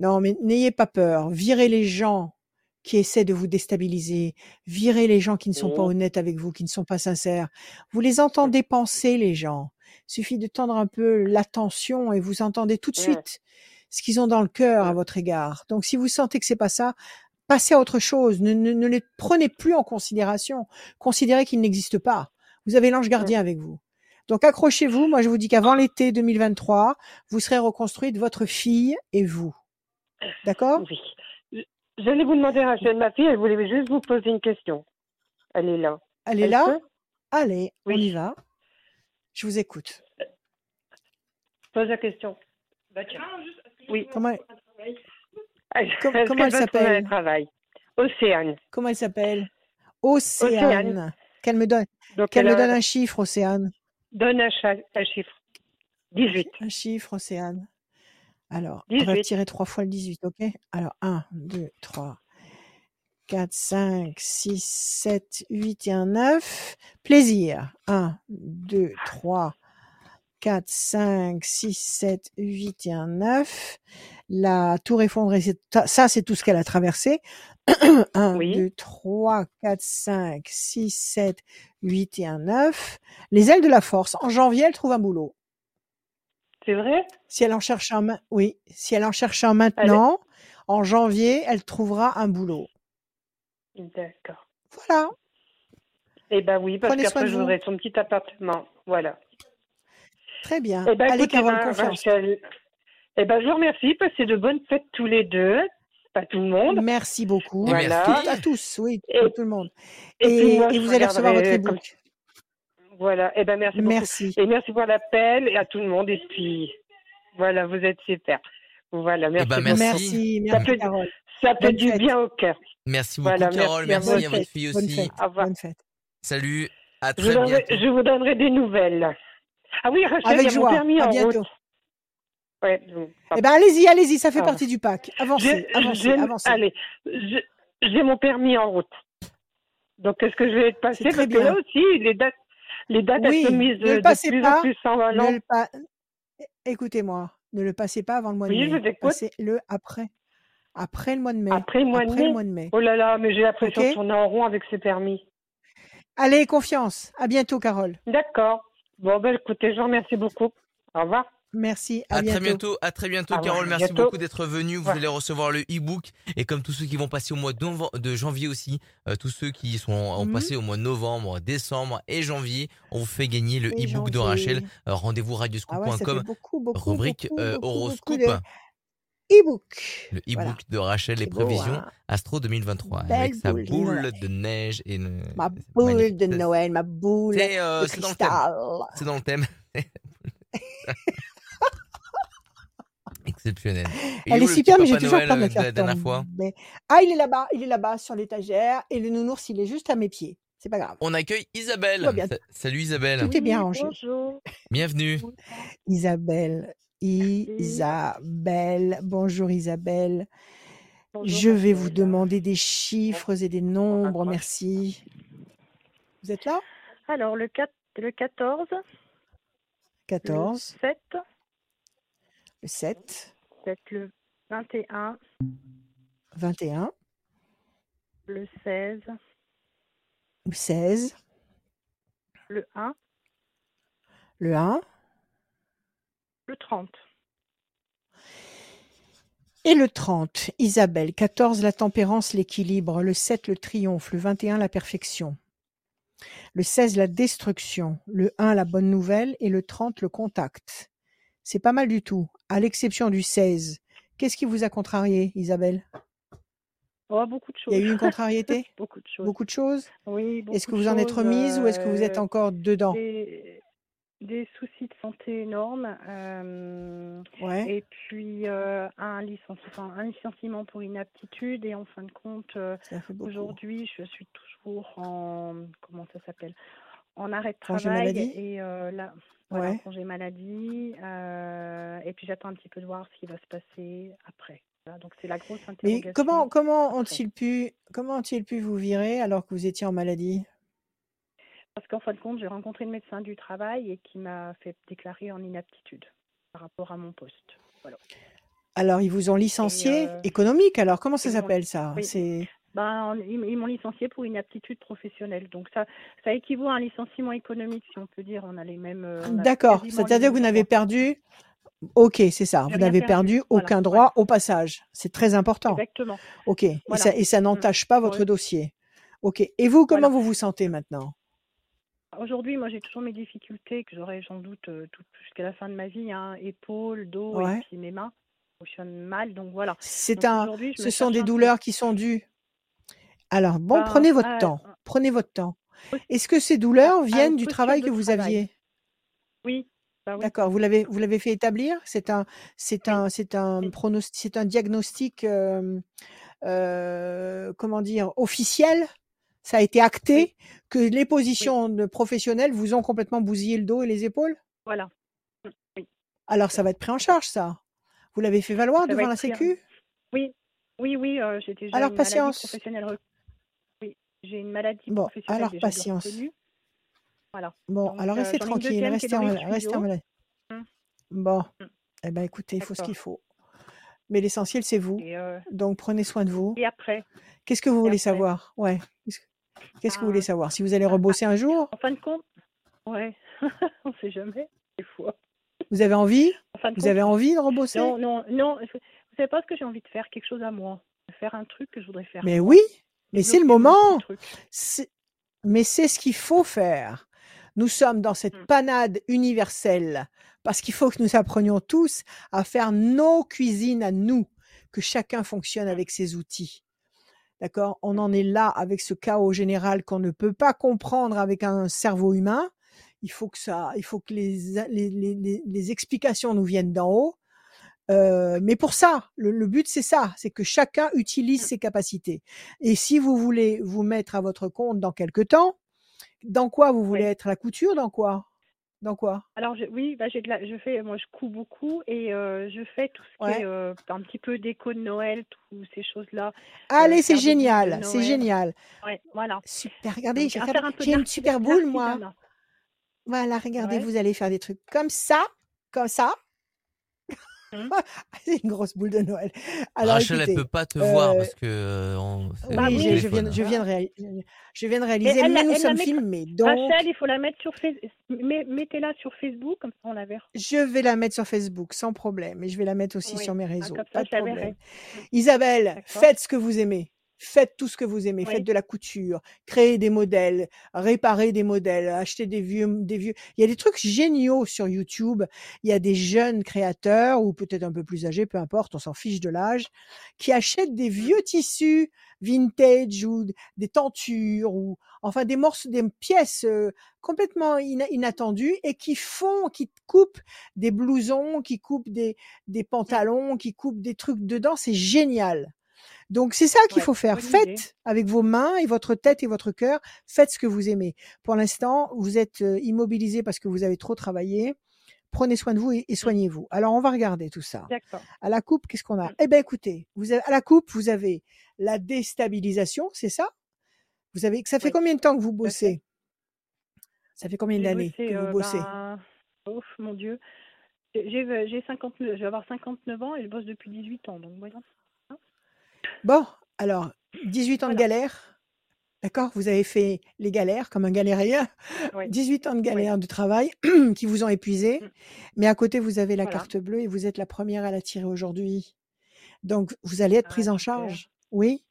Non, mais n'ayez pas peur. Virez les gens qui essaient de vous déstabiliser. Virez les gens qui ne sont pas Oui. honnêtes avec vous, qui ne sont pas sincères. Vous les entendez penser, les gens. Il suffit de tendre un peu l'attention et vous entendez tout de suite ce qu'ils ont dans le cœur à votre égard. Donc, si vous sentez que c'est pas ça, passez à autre chose. Ne, ne, ne les prenez plus en considération. Considérez qu'ils n'existent pas. Vous avez l'ange gardien avec vous. Donc, accrochez-vous. Moi, je vous dis qu'avant l'été 2023, vous serez reconstruite, votre fille et vous. D'accord? Oui. Je- J'allais vous demander, Rachel, ma fille, elle voulait juste vous poser une question. Elle est là. Elle est Elle là Allez, on Oui. y va. Je vous écoute. Pose la question. Bah, tiens. Oui. Comment, Elle, Com- est-ce comment elle s'appelle? travail? Océane. comment elle s'appelle? Océane. Qu'elle me donne, Donc, qu'elle elle me donne a- un chiffre, Océane. donne un, un chiffre. 18. Un chiffre, Océane. Alors, on va 18. tirer trois fois le 18, ok? Alors, 1, 2, 3, 4, 5, 6, 7, 8 et un 9. Plaisir. 1, 2, 3, 4, 5, 6, 7, 8 et un 9. La tour effondrée, ça, c'est tout ce qu'elle a traversé. 1, Oui. 2, 3, 4, 5, 6, 7, 8 et un 9. Les ailes de la force. En janvier, elle trouve un boulot. C'est vrai? Si elle en cherche un, oui, si elle en cherche un maintenant, en janvier, elle trouvera un boulot. D'accord. Voilà. Eh ben oui, parce Prenez soin qu'après, de je vous. voudrais son petit appartement. Voilà. Très bien. Eh ben, Allez, écoutez, Carole, ben, confiance. Rachel, eh ben, je vous remercie. Passez de bonnes fêtes tous les deux. Pas tout le monde. Merci beaucoup. Et Voilà. merci. À tous, oui, Et- tout le monde. Et, Et, puis moi, et je vous allez recevoir votre e-book. Voilà. Eh ben, merci beaucoup. Merci. Et merci pour l'appel et à tout le monde. Et puis, voilà, vous êtes super. Voilà, merci. ben, beaucoup. merci. Merci, Ça merci, peut- Carole. Ça fait Bonne du fête. bien au cœur. Merci beaucoup, Voilà, Carole. merci à Merci vous. à votre fille Bonne aussi. fête. Au revoir. Bonne fête. Salut. À Je vous, très donnerai, bientôt. je vous donnerai des nouvelles. Ah oui, Rachel, Avec il y a mon joie. permis À en bientôt. route. Ouais, Eh ben, allez-y, allez-y, ça fait Ah. partie du pack. Avancez, J'ai- avancez, avancez. Allez, je- j'ai mon permis en route. Donc, est-ce que je vais te passer C'est très Parce que là aussi, les dates, les dates Oui, le de passez plus pas. en plus en Ne allant. le pa- Écoutez-moi, ne le passez pas avant le mois Oui, de je mai. vous écoute. Passez-le après. Après le mois de mai. Après le mois de le mai? mois de mai. Oh là là, mais j'ai l'impression Ok. de tourner en rond avec ces permis. Allez, confiance. À bientôt, Carole. D'accord. Bon, ben écoutez, je vous remercie beaucoup. Au revoir. Merci. À, À bientôt. très bientôt, à très bientôt, Ah Carole. Merci bientôt. beaucoup d'être venu. Vous Ouais. allez recevoir le e-book et comme tous ceux qui vont passer au mois de, janvier aussi, euh, tous ceux qui sont ont Mhm. passé au mois de novembre, décembre et janvier, on vous fait gagner le e-book de. Rachel. Euh, Rendez-vous Ah ouais, radioscoop.com, beaucoup, beaucoup, rubrique beaucoup, euh, horoscope, beaucoup de e-book. le e-book Voilà. de Rachel, les beau, prévisions hein. Astro 2023 Belle avec sa boule de boule Noël. de neige et une- Ma boule magnifique. de Noël, ma boule C'est euh, de c'est dans le thème. cristal. C'est dans le thème. Exceptionnel. Et Elle est super, mais j'ai toujours Noël, peur de euh, me faire la dernière fois. Ah, il est là-bas, il est là-bas sur l'étagère et le nounours, il est juste à mes pieds. C'est pas grave. On accueille Isabelle. Bien. Salut Isabelle. Tout est bien rangé. Bonjour. Bienvenue. Isabelle, Isabelle, bonjour Isabelle. Bonjour, Je vais vous demander des chiffres et des nombres, merci. Vous êtes là? Alors, le, 4, le 14, 14, le 7, le 7, peut-être le 21, 21, le 16, le 16, le 1, le 1 le 30. et le 30. Isabelle, 14, la tempérance, l'équilibre. Le 7, le triomphe. Le 21, la perfection. Le 16, la destruction. Le 1, la bonne nouvelle. Et le 30, le contact. C'est pas mal du tout, à l'exception du 16. Qu'est-ce qui vous a contrarié, Isabelle? Oh, beaucoup de Il y a choses. eu une contrariété? Beaucoup de choses. Beaucoup de choses? Oui, Est-ce que vous en êtes choses, remise ou est-ce que vous êtes euh, encore dedans? des, des soucis de santé énormes. euh, Ouais. et puis euh, un, licenci- enfin, un licenciement pour inaptitude. Et en fin de compte, aujourd'hui, je suis toujours en. Comment ça s'appelle? En arrêt de travail. Et euh, là. Voilà, Ouais. congé maladie. euh, et puis j'attends un petit peu de voir ce qui va se passer après. Voilà, donc c'est la grosse Mais interrogation. comment comment après. ont-ils pu comment ont-ils pu vous virer alors que vous étiez en maladie? Parce qu'en fin de compte, j'ai rencontré le médecin du travail et qui m'a fait déclarer en inaptitude par rapport à mon poste. Voilà. Alors ils vous ont licencié euh, économique alors comment ça s'appelle ça? oui. C'est Ben, ils ils m'ont licencié pour inaptitude professionnelle. Donc ça, ça équivaut à un licenciement économique, si on peut dire. On a les mêmes. euh, D'accord, c'est-à-dire que vous n'avez perdu OK, c'est ça, vous n'avez perdu, perdu voilà, aucun ouais. droit au passage. C'est très important. Exactement. OK, et ça et ça n'entache pas votre Ouais. dossier. OK. Et vous comment Voilà. vous vous sentez maintenant? Aujourd'hui, moi, j'ai toujours mes difficultés que j'aurai sans doute euh, jusqu'à la fin de ma vie. Hein, épaules, dos Ouais. et puis mes mains fonctionnent mal. Donc voilà. C'est un ce sont des douleurs qui sont dues Alors bon, Ben, prenez votre temps. Prenez votre temps. Est-ce que ces douleurs à viennent du travail que vous travail. aviez? Oui. Bah oui. D'accord, vous l'avez vous l'avez fait établir? C'est un c'est Oui. un c'est un Oui. pronosti- c'est un diagnostic euh, euh, comment dire officiel? Ça a été acté que les positions de professionnelles vous ont complètement bousillé le dos et les épaules? Voilà. Mm, Oui. Alors ça va être pris en charge ça? Vous l'avez fait valoir Ça devant la sécu? Oui. Oui, oui. euh, j'ai déjà Alors une patience. professionnelle. J'ai une maladie Bon, professionnelle alors déjà patience. Voilà. Bon, Donc, alors euh, restez tranquille, restez en, restez en maladie. Mm. Bon, Mm. eh ben écoutez, il faut ce qu'il faut. Mais l'essentiel c'est vous. Euh, Donc prenez soin de vous. et après, Qu'est-ce que vous et voulez après. savoir? Ouais. Qu'est-ce que vous voulez Ah, savoir? Si vous allez ah, rebosser un jour? en fin de compte, ouais, on sait jamais, des fois. Vous avez envie? En fin de Vous compte, avez envie de rebosser? non, non, non. Vous savez pas ce que j'ai envie de faire, quelque chose à moi, de faire un truc que je voudrais faire Mais oui, mais c'est le moment. Mais c'est ce qu'il faut faire. Nous sommes dans cette Mm. panade universelle parce qu'il faut que nous apprenions tous à faire nos cuisines à nous, que chacun fonctionne Mm. avec ses outils. D'accord? On en est là avec ce chaos général qu'on ne peut pas comprendre avec un cerveau humain. Il faut que ça, il faut que les, les, les- les explications nous viennent d'en haut. Euh, mais pour ça, le, le but c'est ça, c'est que chacun utilise ses capacités. Et si vous voulez vous mettre à votre compte dans quelque temps, dans quoi vous voulez Oui. être? La couture Dans quoi? Dans quoi? Alors je, oui, bah j'ai de la, je fais, moi je couds beaucoup et euh, je fais tout ce qui est euh, un petit peu déco de Noël, toutes ces choses-là. Allez, euh, c'est génial, c'est génial. Ouais, voilà. Super, regardez, j'ai un une super boule moi. Voilà, regardez, Ouais. vous allez faire des trucs comme ça, comme ça. C'est une grosse boule de Noël. Alors, Rachel, elle écoutez, peut pas te voir euh, parce que euh, on- c'est oui, je, viens, je, viens de réaliser, je viens de Mais réaliser, elle, mais nous elle sommes mettra. filmés, donc Rachel, il faut la mettre sur Facebook. Mettez-la sur Facebook, comme ça on la verra. je vais la mettre sur Facebook sans problème, et je vais la mettre aussi Oui. sur mes Ah, réseaux, comme pas ça, de je la problème. Isabelle, faites ce que vous aimez. Faites tout ce que vous aimez. Oui. Faites de la couture, créez des modèles, réparez des modèles, achetez des vieux, des vieux. Il y a des trucs géniaux sur YouTube. Il y a des jeunes créateurs ou peut-être un peu plus âgés, peu importe, on s'en fiche de l'âge, qui achètent des vieux tissus vintage ou des tentures ou enfin des morceaux, des pièces euh, complètement ina- inattendues et qui font, qui coupent des blousons, qui coupent des, des pantalons, qui coupent des trucs dedans. C'est génial. Donc c'est ça qu'il Ouais, faut faire. idée. Faites avec vos mains et votre tête et votre cœur. Faites ce que vous aimez. Pour l'instant, vous êtes euh, immobilisé parce que vous avez trop travaillé. Prenez soin de vous et, et soignez-vous. Alors on va regarder tout ça. D'accord. À la coupe, qu'est-ce qu'on a? Mm. Eh ben écoutez, vous avez, à la coupe, vous avez la déstabilisation, c'est ça? Vous avez ça fait Oui, combien de temps que vous bossez? Ça fait combien d'années que vous euh, bossez? ben, ouf, mon Dieu. J'ai j'ai 59, je vais avoir 59 ans et je bosse depuis 18 ans, donc voilà. Bon, alors 18 ans de galère. D'accord Vous avez fait les galères comme un galérien. Oui. 18 ans de Oui. galère de travail qui vous ont épuisé. Mm. Mais à côté, vous avez la Voilà. carte bleue et vous êtes la première à la tirer aujourd'hui. Donc, vous allez être Ah, prise en charge. Oui.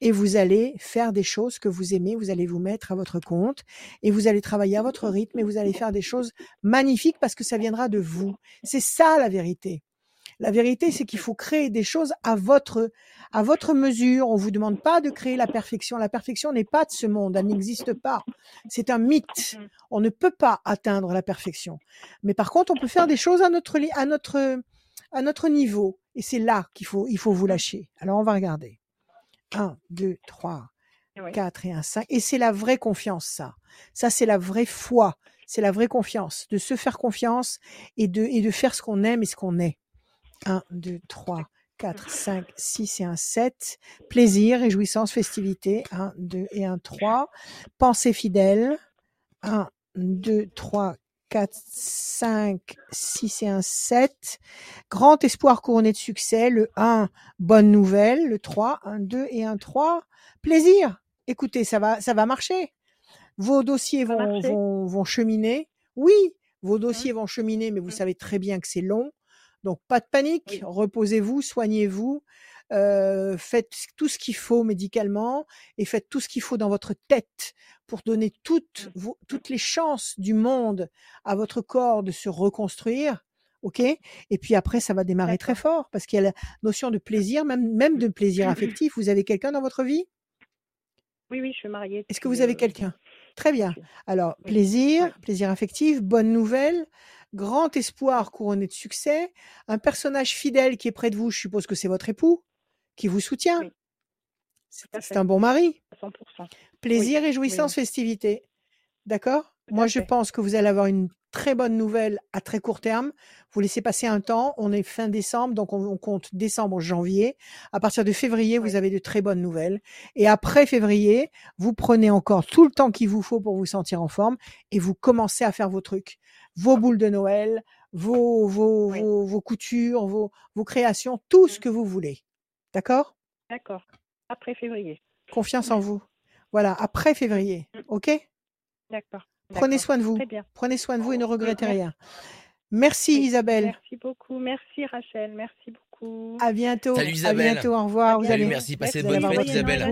Et vous allez faire des choses que vous aimez. Vous allez vous mettre à votre compte et vous allez travailler à votre rythme et vous allez faire des choses magnifiques parce que ça viendra de vous. C'est ça la vérité. La vérité, c'est qu'il faut créer des choses à votre, à votre mesure. On vous demande pas de créer la perfection. La perfection n'est pas de ce monde. Elle n'existe pas. C'est un mythe. Mm. On ne peut pas atteindre la perfection. Mais par contre, on peut faire des choses à notre, à notre, à notre niveau. Et c'est là qu'il faut, il faut vous lâcher. Alors, on va regarder. 1, 2, 3, Oui. 4 et un 5. Et c'est la vraie confiance, ça. Ça, c'est la vraie foi. C'est la vraie confiance. De se faire confiance et de, et de faire ce qu'on aime et ce qu'on est. 1, 2, 3, 4, 5, 6 et un 7. Plaisir, réjouissance, festivité. 1, 2 et un 3. Pensée fidèle. 1, 2, 3, 4, 5, 6 et un 7. Grand espoir couronné de succès. Le 1, bonne nouvelle. Le 3, 1, 2 et un 3. Plaisir. Écoutez, ça va, ça va marcher. Vos dossiers vont, vont, vont cheminer. Oui, vos dossiers vont cheminer, mais vous Mm. savez très bien que c'est long. Donc, pas de panique. Oui. Reposez-vous, soignez-vous. euh, faites tout ce qu'il faut médicalement et faites tout ce qu'il faut dans votre tête pour donner toutes, Mm. vos, toutes les chances du monde à votre corps de se reconstruire. OK? Et puis après, ça va démarrer très fort parce qu'il y a la notion de plaisir, même, même de plaisir affectif. Vous avez quelqu'un dans votre vie? Oui, oui, je suis mariée. Est-ce que vous avez euh, quelqu'un? Très bien. Alors, plaisir, plaisir affectif, bonne nouvelle, grand espoir couronné de succès, un personnage fidèle qui est près de vous, je suppose que c'est votre époux, qui vous soutient. Oui. C'est un bon mari. à 100%. Plaisir, Oui, réjouissance, festivité. D'accord? Moi, je pense que vous allez avoir une très bonne nouvelle à très court terme. Vous laissez passer un temps. On est fin décembre, donc on, on compte décembre, janvier. À partir de février, vous avez de très bonnes nouvelles. Et après février, vous prenez encore tout le temps qu'il vous faut pour vous sentir en forme et vous commencez à faire vos trucs, vos boules de Noël, vos, vos, Oui. vos, vos coutures, vos, vos créations, tout ce Mhm. que vous voulez. D'accord? D'accord. Après février. Confiance en vous. Voilà, après février. Mm. OK? D'accord. Prenez soin de vous. Très bien. Prenez soin de vous et ne regrettez rien. Merci Isabelle. Merci beaucoup. Merci Rachel. Merci beaucoup. À bientôt. Salut, À Isabelle. bientôt. Au revoir. Vous Salut, allez, merci. Passez de bonnes fêtes, Isabelle.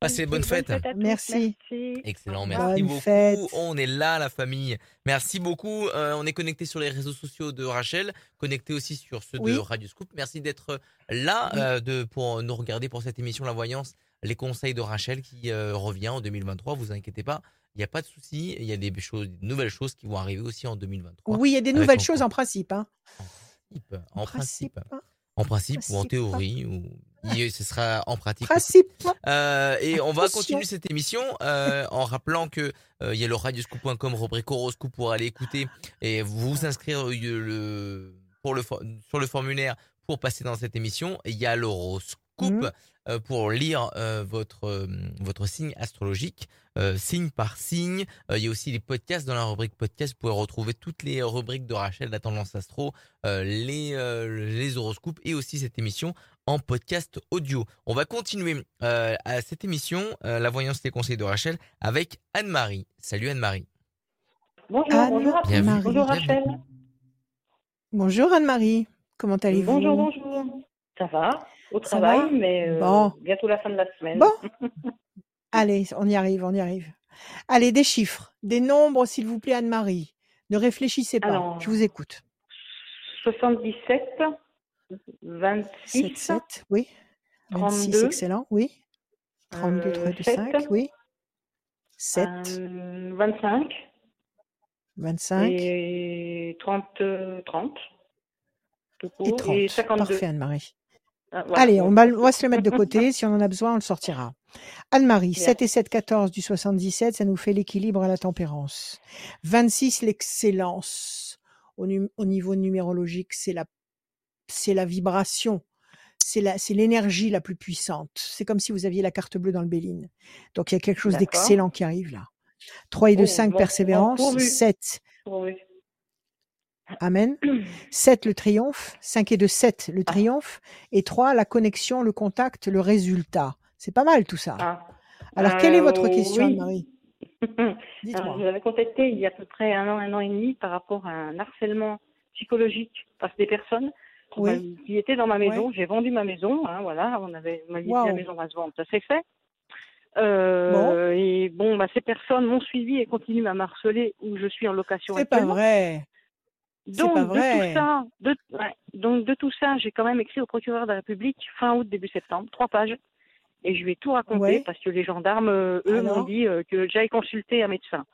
Passez bonne fête. à tous. Merci. Merci. Excellent, merci Bonne beaucoup. fête. On est là, la famille. Merci beaucoup. Euh, on est connecté sur les réseaux sociaux de Rachel, connecté aussi sur ceux Oui. de Radio Scoop. Merci d'être là Oui. euh, de, pour nous regarder pour cette émission La Voyance, les conseils de Rachel qui euh, revient en 2023. Vous inquiétez pas, il n'y a pas de souci. Il y a des choses, nouvelles choses qui vont arriver aussi en 2023. Oui, il y a des nouvelles choses compte. en principe. hein. En principe, en principe, hein. En principe ou en Principe. théorie, ou ce sera en pratique. Principe. Euh, et on va continuer cette émission euh, en rappelant que euh, il y a le radioscoop.com rubrique horoscope pour aller écouter et vous inscrire le, pour le, sur le formulaire pour passer dans cette émission. Et il y a l'horoscope horoscope euh, pour lire votre votre signe astrologique, euh, signe par signe. Euh, il y a aussi les podcasts dans la rubrique podcast. Vous pouvez retrouver toutes les rubriques de Rachel, la tendance astro, euh, les euh, les horoscopes et aussi cette émission en podcast audio. On va continuer euh, à cette émission, euh, la voyance des conseils de Rachel, avec Anne-Marie. Salut Anne-Marie. Bonjour, Anne bonjour à tous. Bienvenue. Bonjour. Rachel. Bonjour Anne-Marie, comment allez-vous? Bonjour, bonjour. Ça va? Au Ça travail, va? mais euh, Bon. bientôt la fin de la semaine. Bon, allez, on y arrive, on y arrive. Allez, des chiffres, des nombres, s'il vous plaît, Anne-Marie. Ne réfléchissez pas, Alors, je vous écoute. 77, 7, 26, 7, oui. 26, 32, excellent, oui. 32, euh, 3, 2, 7, 5, oui. 7, euh, 25 25 et 30, euh, 30. Tout et court, 30. et 52. Parfait, Anne-Marie. Ah, voilà. Allez, on va, on va se le mettre de côté. Si on en a besoin, on le sortira. Anne-Marie, Bien. 7 et 7, 14 du 77, ça nous fait l'équilibre à la tempérance. 26, l'excellence. Au, au niveau numérologique, c'est la, c'est la vibration. C'est la, c'est l'énergie la plus puissante. C'est comme si vous aviez la carte bleue dans le Béline. Donc, il y a quelque chose D'accord. d'excellent qui arrive là. 3 et 2, Oh, 5, bon, bon, persévérance. pourvu. 7, Oui. Amen. 7, le triomphe. 5 et 2, 7, le triomphe. Et 3, la connexion, le contact, le résultat. C'est pas mal tout ça. Ah. Alors, quelle est votre Euh, question, oui. Anne-Marie? Alors, Dites-moi. je vous avais contacté il y a à peu près un an, un an et demi par rapport à un harcèlement psychologique par des personnes qui Oui. m'a- qui étaient dans ma maison. J'ai vendu ma maison, hein, voilà, on avait, on dit Waouh. la maison va se vendre, ça s'est fait. Euh, Et bon, bah, ces personnes m'ont suivi et continuent à m'harceler où je suis en location C'est pas vrai. Donc, pas de tout ça, de, ouais, donc de tout ça, j'ai quand même écrit au procureur de la République fin août, début septembre, trois pages. Et je lui ai tout raconté Ouais. parce que les gendarmes, euh, eux, m'ont dit euh, que j'aille consulter un médecin,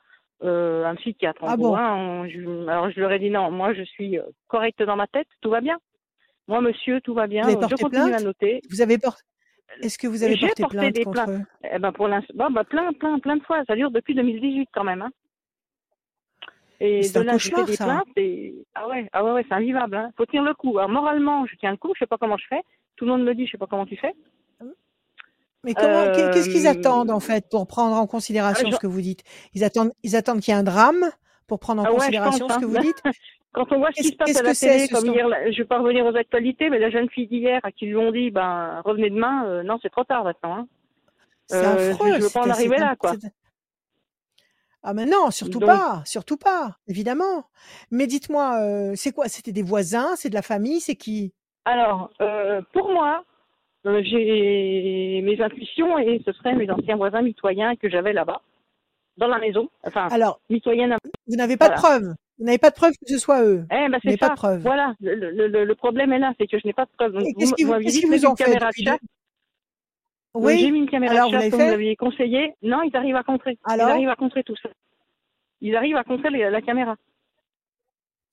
euh, un psychiatre. En Ah gros, bon hein, on- je- alors je leur ai dit non, moi je suis euh, correcte dans ma tête, tout va bien. Moi, monsieur, tout va bien. Vous avez je continue plainte à noter. Vous avez porté. Est-ce que vous avez J'ai porté porté plainte des contre plaintes. eux? Eh ben pour l'instant, bon, bah, plein, plein, plein de fois. Ça dure depuis 2018 quand même. Hein. Et C'est un là, cauchemar, des ça. plaintes et ah ouais, ah ouais, ouais, c'est invivable. Hein. Faut tenir le coup. Alors moralement, je tiens le coup. Je sais pas comment je fais. Tout le monde me dit, je sais pas comment tu fais. Mais comment Qu'est-ce qu'ils Euh, attendent en fait pour prendre en considération ah, je- ce que vous dites? Ils attendent, ils attendent qu'il y ait un drame pour prendre en Ah ouais, considération pense, ce que hein. vous dites? Quand on voit ce qui se passe à la télé, comme hier, je vais pas revenir aux actualités, mais la jeune fille d'hier à qui lui ont dit, ben revenez demain, euh, non, c'est trop tard maintenant. Hein. C'est Euh, affreux. je veux pas en arriver là, quoi. Ah mais non, surtout Donc- pas, surtout pas, évidemment. Mais dites-moi, euh, c'est quoi C'était des voisins, c'est de la famille, c'est qui? Alors, euh, pour moi, euh, j'ai mes intuitions et ce seraient mes anciens voisins mitoyens que j'avais là-bas, dans la maison. Enfin, Alors, mitoyens. vous n'avez pas de preuves. Vous n'avez pas de preuves que ce soit eux. Eh ben Vous c'est n'avez pas ça. de preuves. Voilà, le, le, le- le problème est là, c'est que je n'ai pas de preuve. Qu'est-ce qu'ils vous ont une fait depuis de Oui, j'ai mis une caméra Alors, de vous chat l'avez comme vous l'aviez conseillé. Non, ils arrivent à contrer. Alors ils arrivent à contrer tout ça. Ils arrivent à contrer les- la caméra.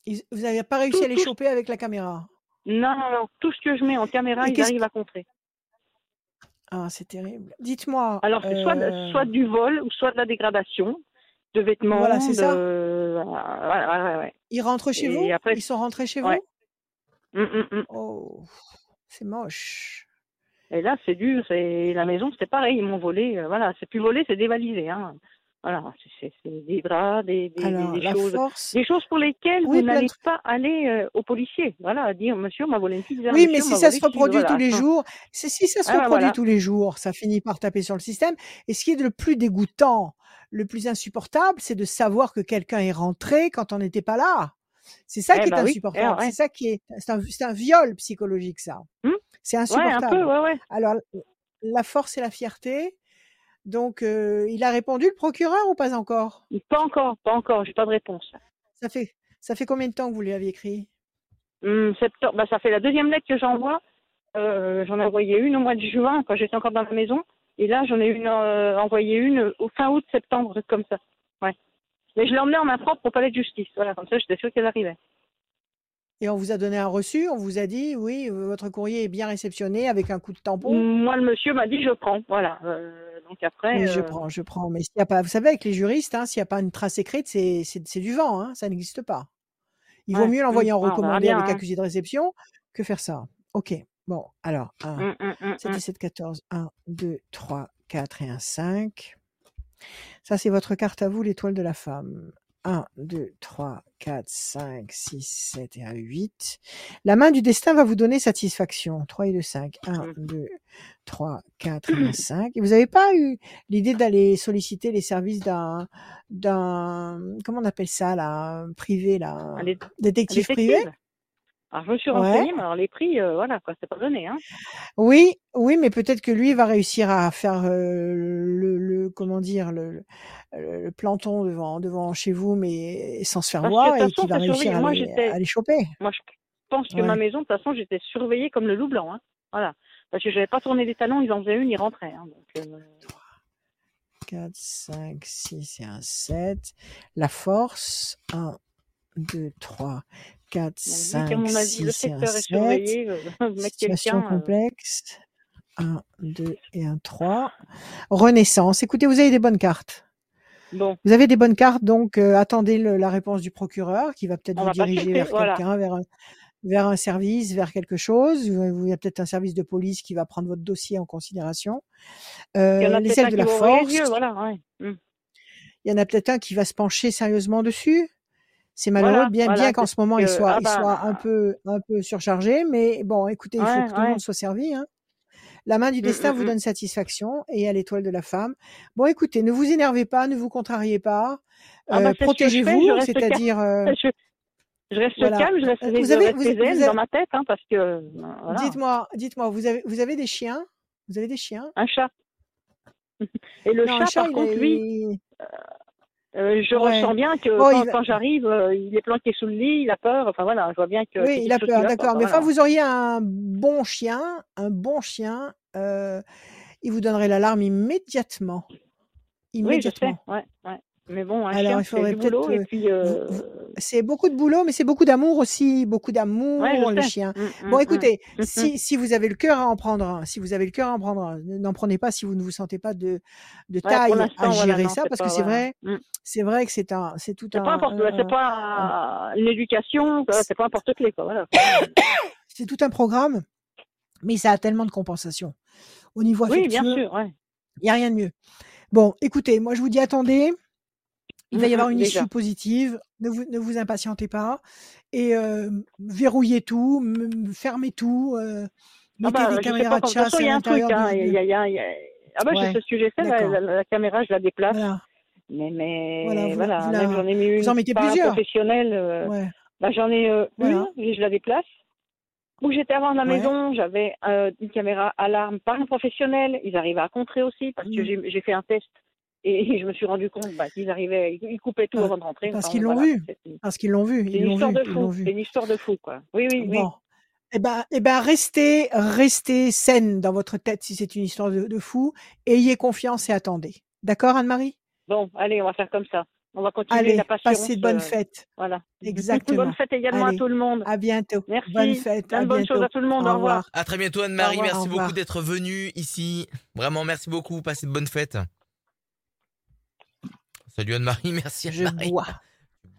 Ils- Vous n'avez pas réussi Tout- à les tout- choper avec la caméra. Non, non, non. Tout ce que je mets en caméra, Et ils arrivent à contrer. Ah, c'est terrible. Dites-moi. Alors, c'est soit, de- euh, soit du vol ou soit de la dégradation de vêtements. Voilà, c'est de... ça. Voilà, ouais, ouais, ouais. Ils rentrent chez Et vous après- Ils sont rentrés chez vous Hum, hum, hum. Oh, c'est moche. Et là, c'est dur. C'est la maison, c'était pareil. Ils m'ont volé. euh, voilà, c'est plus volé, c'est dévalisé. Hein. Voilà, c'est- des draps, des, des, Alors, des choses. force. Des choses pour lesquelles Oui, vous n'allez pas aller euh, au policier. Voilà, dire monsieur on m'a volé une pizza. Oui, mais si ça se ci, reproduit voilà. tous les jours, c'est si ça se Ah, reproduit voilà. tous les jours, ça finit par taper sur le système. Et ce qui est le plus dégoûtant, le plus insupportable, c'est de savoir que quelqu'un est rentré quand on n'était pas là. C'est ça Eh qui est bah oui, insupportable. eh ouais. C'est ça qui est, c'est un, c'est un viol psychologique, ça. Hmm C'est Ouais, insupportable. un peu, ouais. Alors, la force et la fierté. Donc, euh, il a répondu le procureur ou pas encore? Pas encore, pas encore. J'ai pas de réponse. Ça fait, ça fait combien de temps que vous lui avez écrit? Hum, septembre, bah, ça fait la deuxième lettre que j'envoie. Euh, j'en ai envoyé une au mois de juin quand j'étais encore dans la maison. Et là, j'en ai une, euh, envoyé une au fin août, septembre, comme ça. Ouais. Mais je l'ai emmenée en main propre au palais de justice. Voilà, comme ça, j'étais sûre qu'elle arrivait. Et on vous a donné un reçu, on vous a dit, oui, votre courrier est bien réceptionné avec un coup de tampon. Moi, le monsieur m'a dit, je prends. Voilà. Euh, donc après. Oui, je euh, prends, je prends. Mais s'il a pas, vous savez, avec les juristes, hein, s'il n'y a pas une trace écrite, c'est, du vent, hein, ça n'existe pas. Il vaut mieux l'envoyer en verra recommandé bien, avec hein. accusé de réception que faire ça. Ok. Bon, alors, 1, Hum, hum, hum, 7 hum. et 7, 14. 1, 2, 3, 4 et un 5. Ça, c'est votre carte à vous, l'étoile de la femme. 1, 2, 3, 4, 5, 6, 7 et un 8. La main du destin va vous donner satisfaction. 3 et 2, 5. 1, Hum. 2, 3, 4 et un 5. Et vous n'avez pas eu l'idée d'aller solliciter les services d'un, d'un, comment on appelle ça, là, privé, là, Un dé- un détective? privé? Alors, je me suis Ouais. renseignée, mais alors les prix, euh, voilà, quoi, c'est pas donné, hein. Oui, oui, mais peut-être que lui va réussir à faire euh, le, le- comment dire le, le, le planton devant devant chez vous, mais sans se faire Parce que voir et qu'il va réussir à Moi, les, j'étais, à les choper. moi, je pense que ma maison, de toute façon, j'étais surveillée comme le loup blanc, hein. Voilà. Parce que j'avais pas tourné les talons, ils en faisaient une, ils rentraient, hein. Donc, euh, 4, 5, 6 et un 7. La force. 1, 2, 3, 4, donc, vu qu'à 5, mon avis, le 6 et un secteur est 7. surveillé, euh, mettre Situation euh, complexe. 1, 2 et un 3. Renaissance. Écoutez, vous avez des bonnes cartes. bon, Vous avez des bonnes cartes, donc euh, attendez le- la réponse du procureur qui va peut-être vous diriger vers voilà. quelqu'un, vers un, vers un service, vers quelque chose. Il y a peut-être un service de police qui va prendre votre dossier en considération. Euh, a les peut-être ailes un de qui la va ouvrir les force, yeux, voilà, ouais. Hum. il y en a peut-être un qui va se pencher sérieusement dessus. C'est malheureux, Voilà, bien, qu'en ce moment il soit, ah il soit un bah, peu, un peu surchargé, mais bon, écoutez, il faut que tout le monde soit servi. Hein. La main du Hum, destin hum, vous hum. donne satisfaction et à l'étoile de la femme. Bon, écoutez, ne vous énervez pas, ne vous contrariez pas, Ah bah, euh, protégez-vous, c'est-à-dire, euh, Je, reste voilà. calme, je reste, Euh, je Vous avez, reste vous, zen vous avez, dans ma tête, hein, parce que, euh, voilà, dites-moi, dites-moi, vous avez, vous avez des chiens? Vous avez des chiens? Un chat. Et le Non, chat, chat, par contre, lui, euh, je ouais. ressens bien que Bon, quand, il va, quand j'arrive, euh, il est planqué sous le lit, il a peur, enfin voilà, je vois bien a oui, il a peur, d'accord. Mais enfin, voilà. vous auriez un bon chien, un bon chien, euh, il vous donnerait l'alarme immédiatement. Oui, je sais, Immédiatement. ouais, ouais. Mais bon, un Alors, chien, il faudrait peut-être et euh, puis, euh, c'est beaucoup de boulot, mais c'est beaucoup d'amour aussi, beaucoup ouais, d'amour, je le chien. Hum, Bon, hum, hum, écoutez, si, si vous avez le cœur à en prendre un, si vous avez le cœur à en prendre un, ne- n'en prenez pas si vous ne vous sentez pas de, de Ouais, taille à voilà, gérer non, ça, parce que pas, c'est vrai, c'est vrai que c'est un, c'est tout C'est pas un, n'importe, un- c'est pas une éducation, c'est pas n'importe clé, quoi, voilà. c'est tout un programme, mais ça a tellement de compensations. Au niveau Oui, bien affectueux, sûr, ouais. il n'y a rien de mieux. Bon, écoutez, moi je vous dis attendez, il va y Hum, avoir hum, une déjà. issue positive, ne vous, ne vous impatientez pas, et euh, verrouillez tout, fermez tout, euh, Ah mettez bah, des caméras de chasse façon, il à y a un truc, l'intérieur hein, de, y a, y a, il y a- Ah bah, Ouais, ce j'ai fait, la, d'accord. la, la caméra, je la déplace. Voilà, Mais, voilà, mais vous, voilà, vous, même la, j'en ai mis vous en une mettez plusieurs. professionnel. euh, Ouais, bah, j'en ai euh, voilà, une et je la déplace. Où j'étais avant la ouais. maison, j'avais euh, une caméra alarme par un professionnel. Ils arrivaient à contrer aussi parce que Mm. j'ai j'ai fait un test et je me suis rendu compte bah, qu'ils arrivaient, ils coupaient tout Ah, avant de rentrer. Parce Enfin, qu'ils l'ont voilà, vu, c'est une, parce qu'ils l'ont vu, c'est une histoire vu, de fou. C'est une histoire de fou, quoi. Oui, oui, oui. Bon, eh ben, eh ben, restez, restez saine dans votre tête si c'est une histoire de, de fou. Ayez confiance et attendez. D'accord, Anne-Marie? Bon, allez, on va faire comme ça. On va continuer Allez, la passez de bonnes euh, fêtes. voilà. Exactement. Bonne fête également à Allez, tout le monde. à bientôt. Bonne Merci. fête, Plein à de bonnes choses à tout le monde. Au Au revoir. revoir. À très bientôt Anne-Marie, merci beaucoup d'être venue ici. Vraiment, merci beaucoup, passez de bonnes fêtes. Salut Anne-Marie, merci Je Anne-Marie. bois.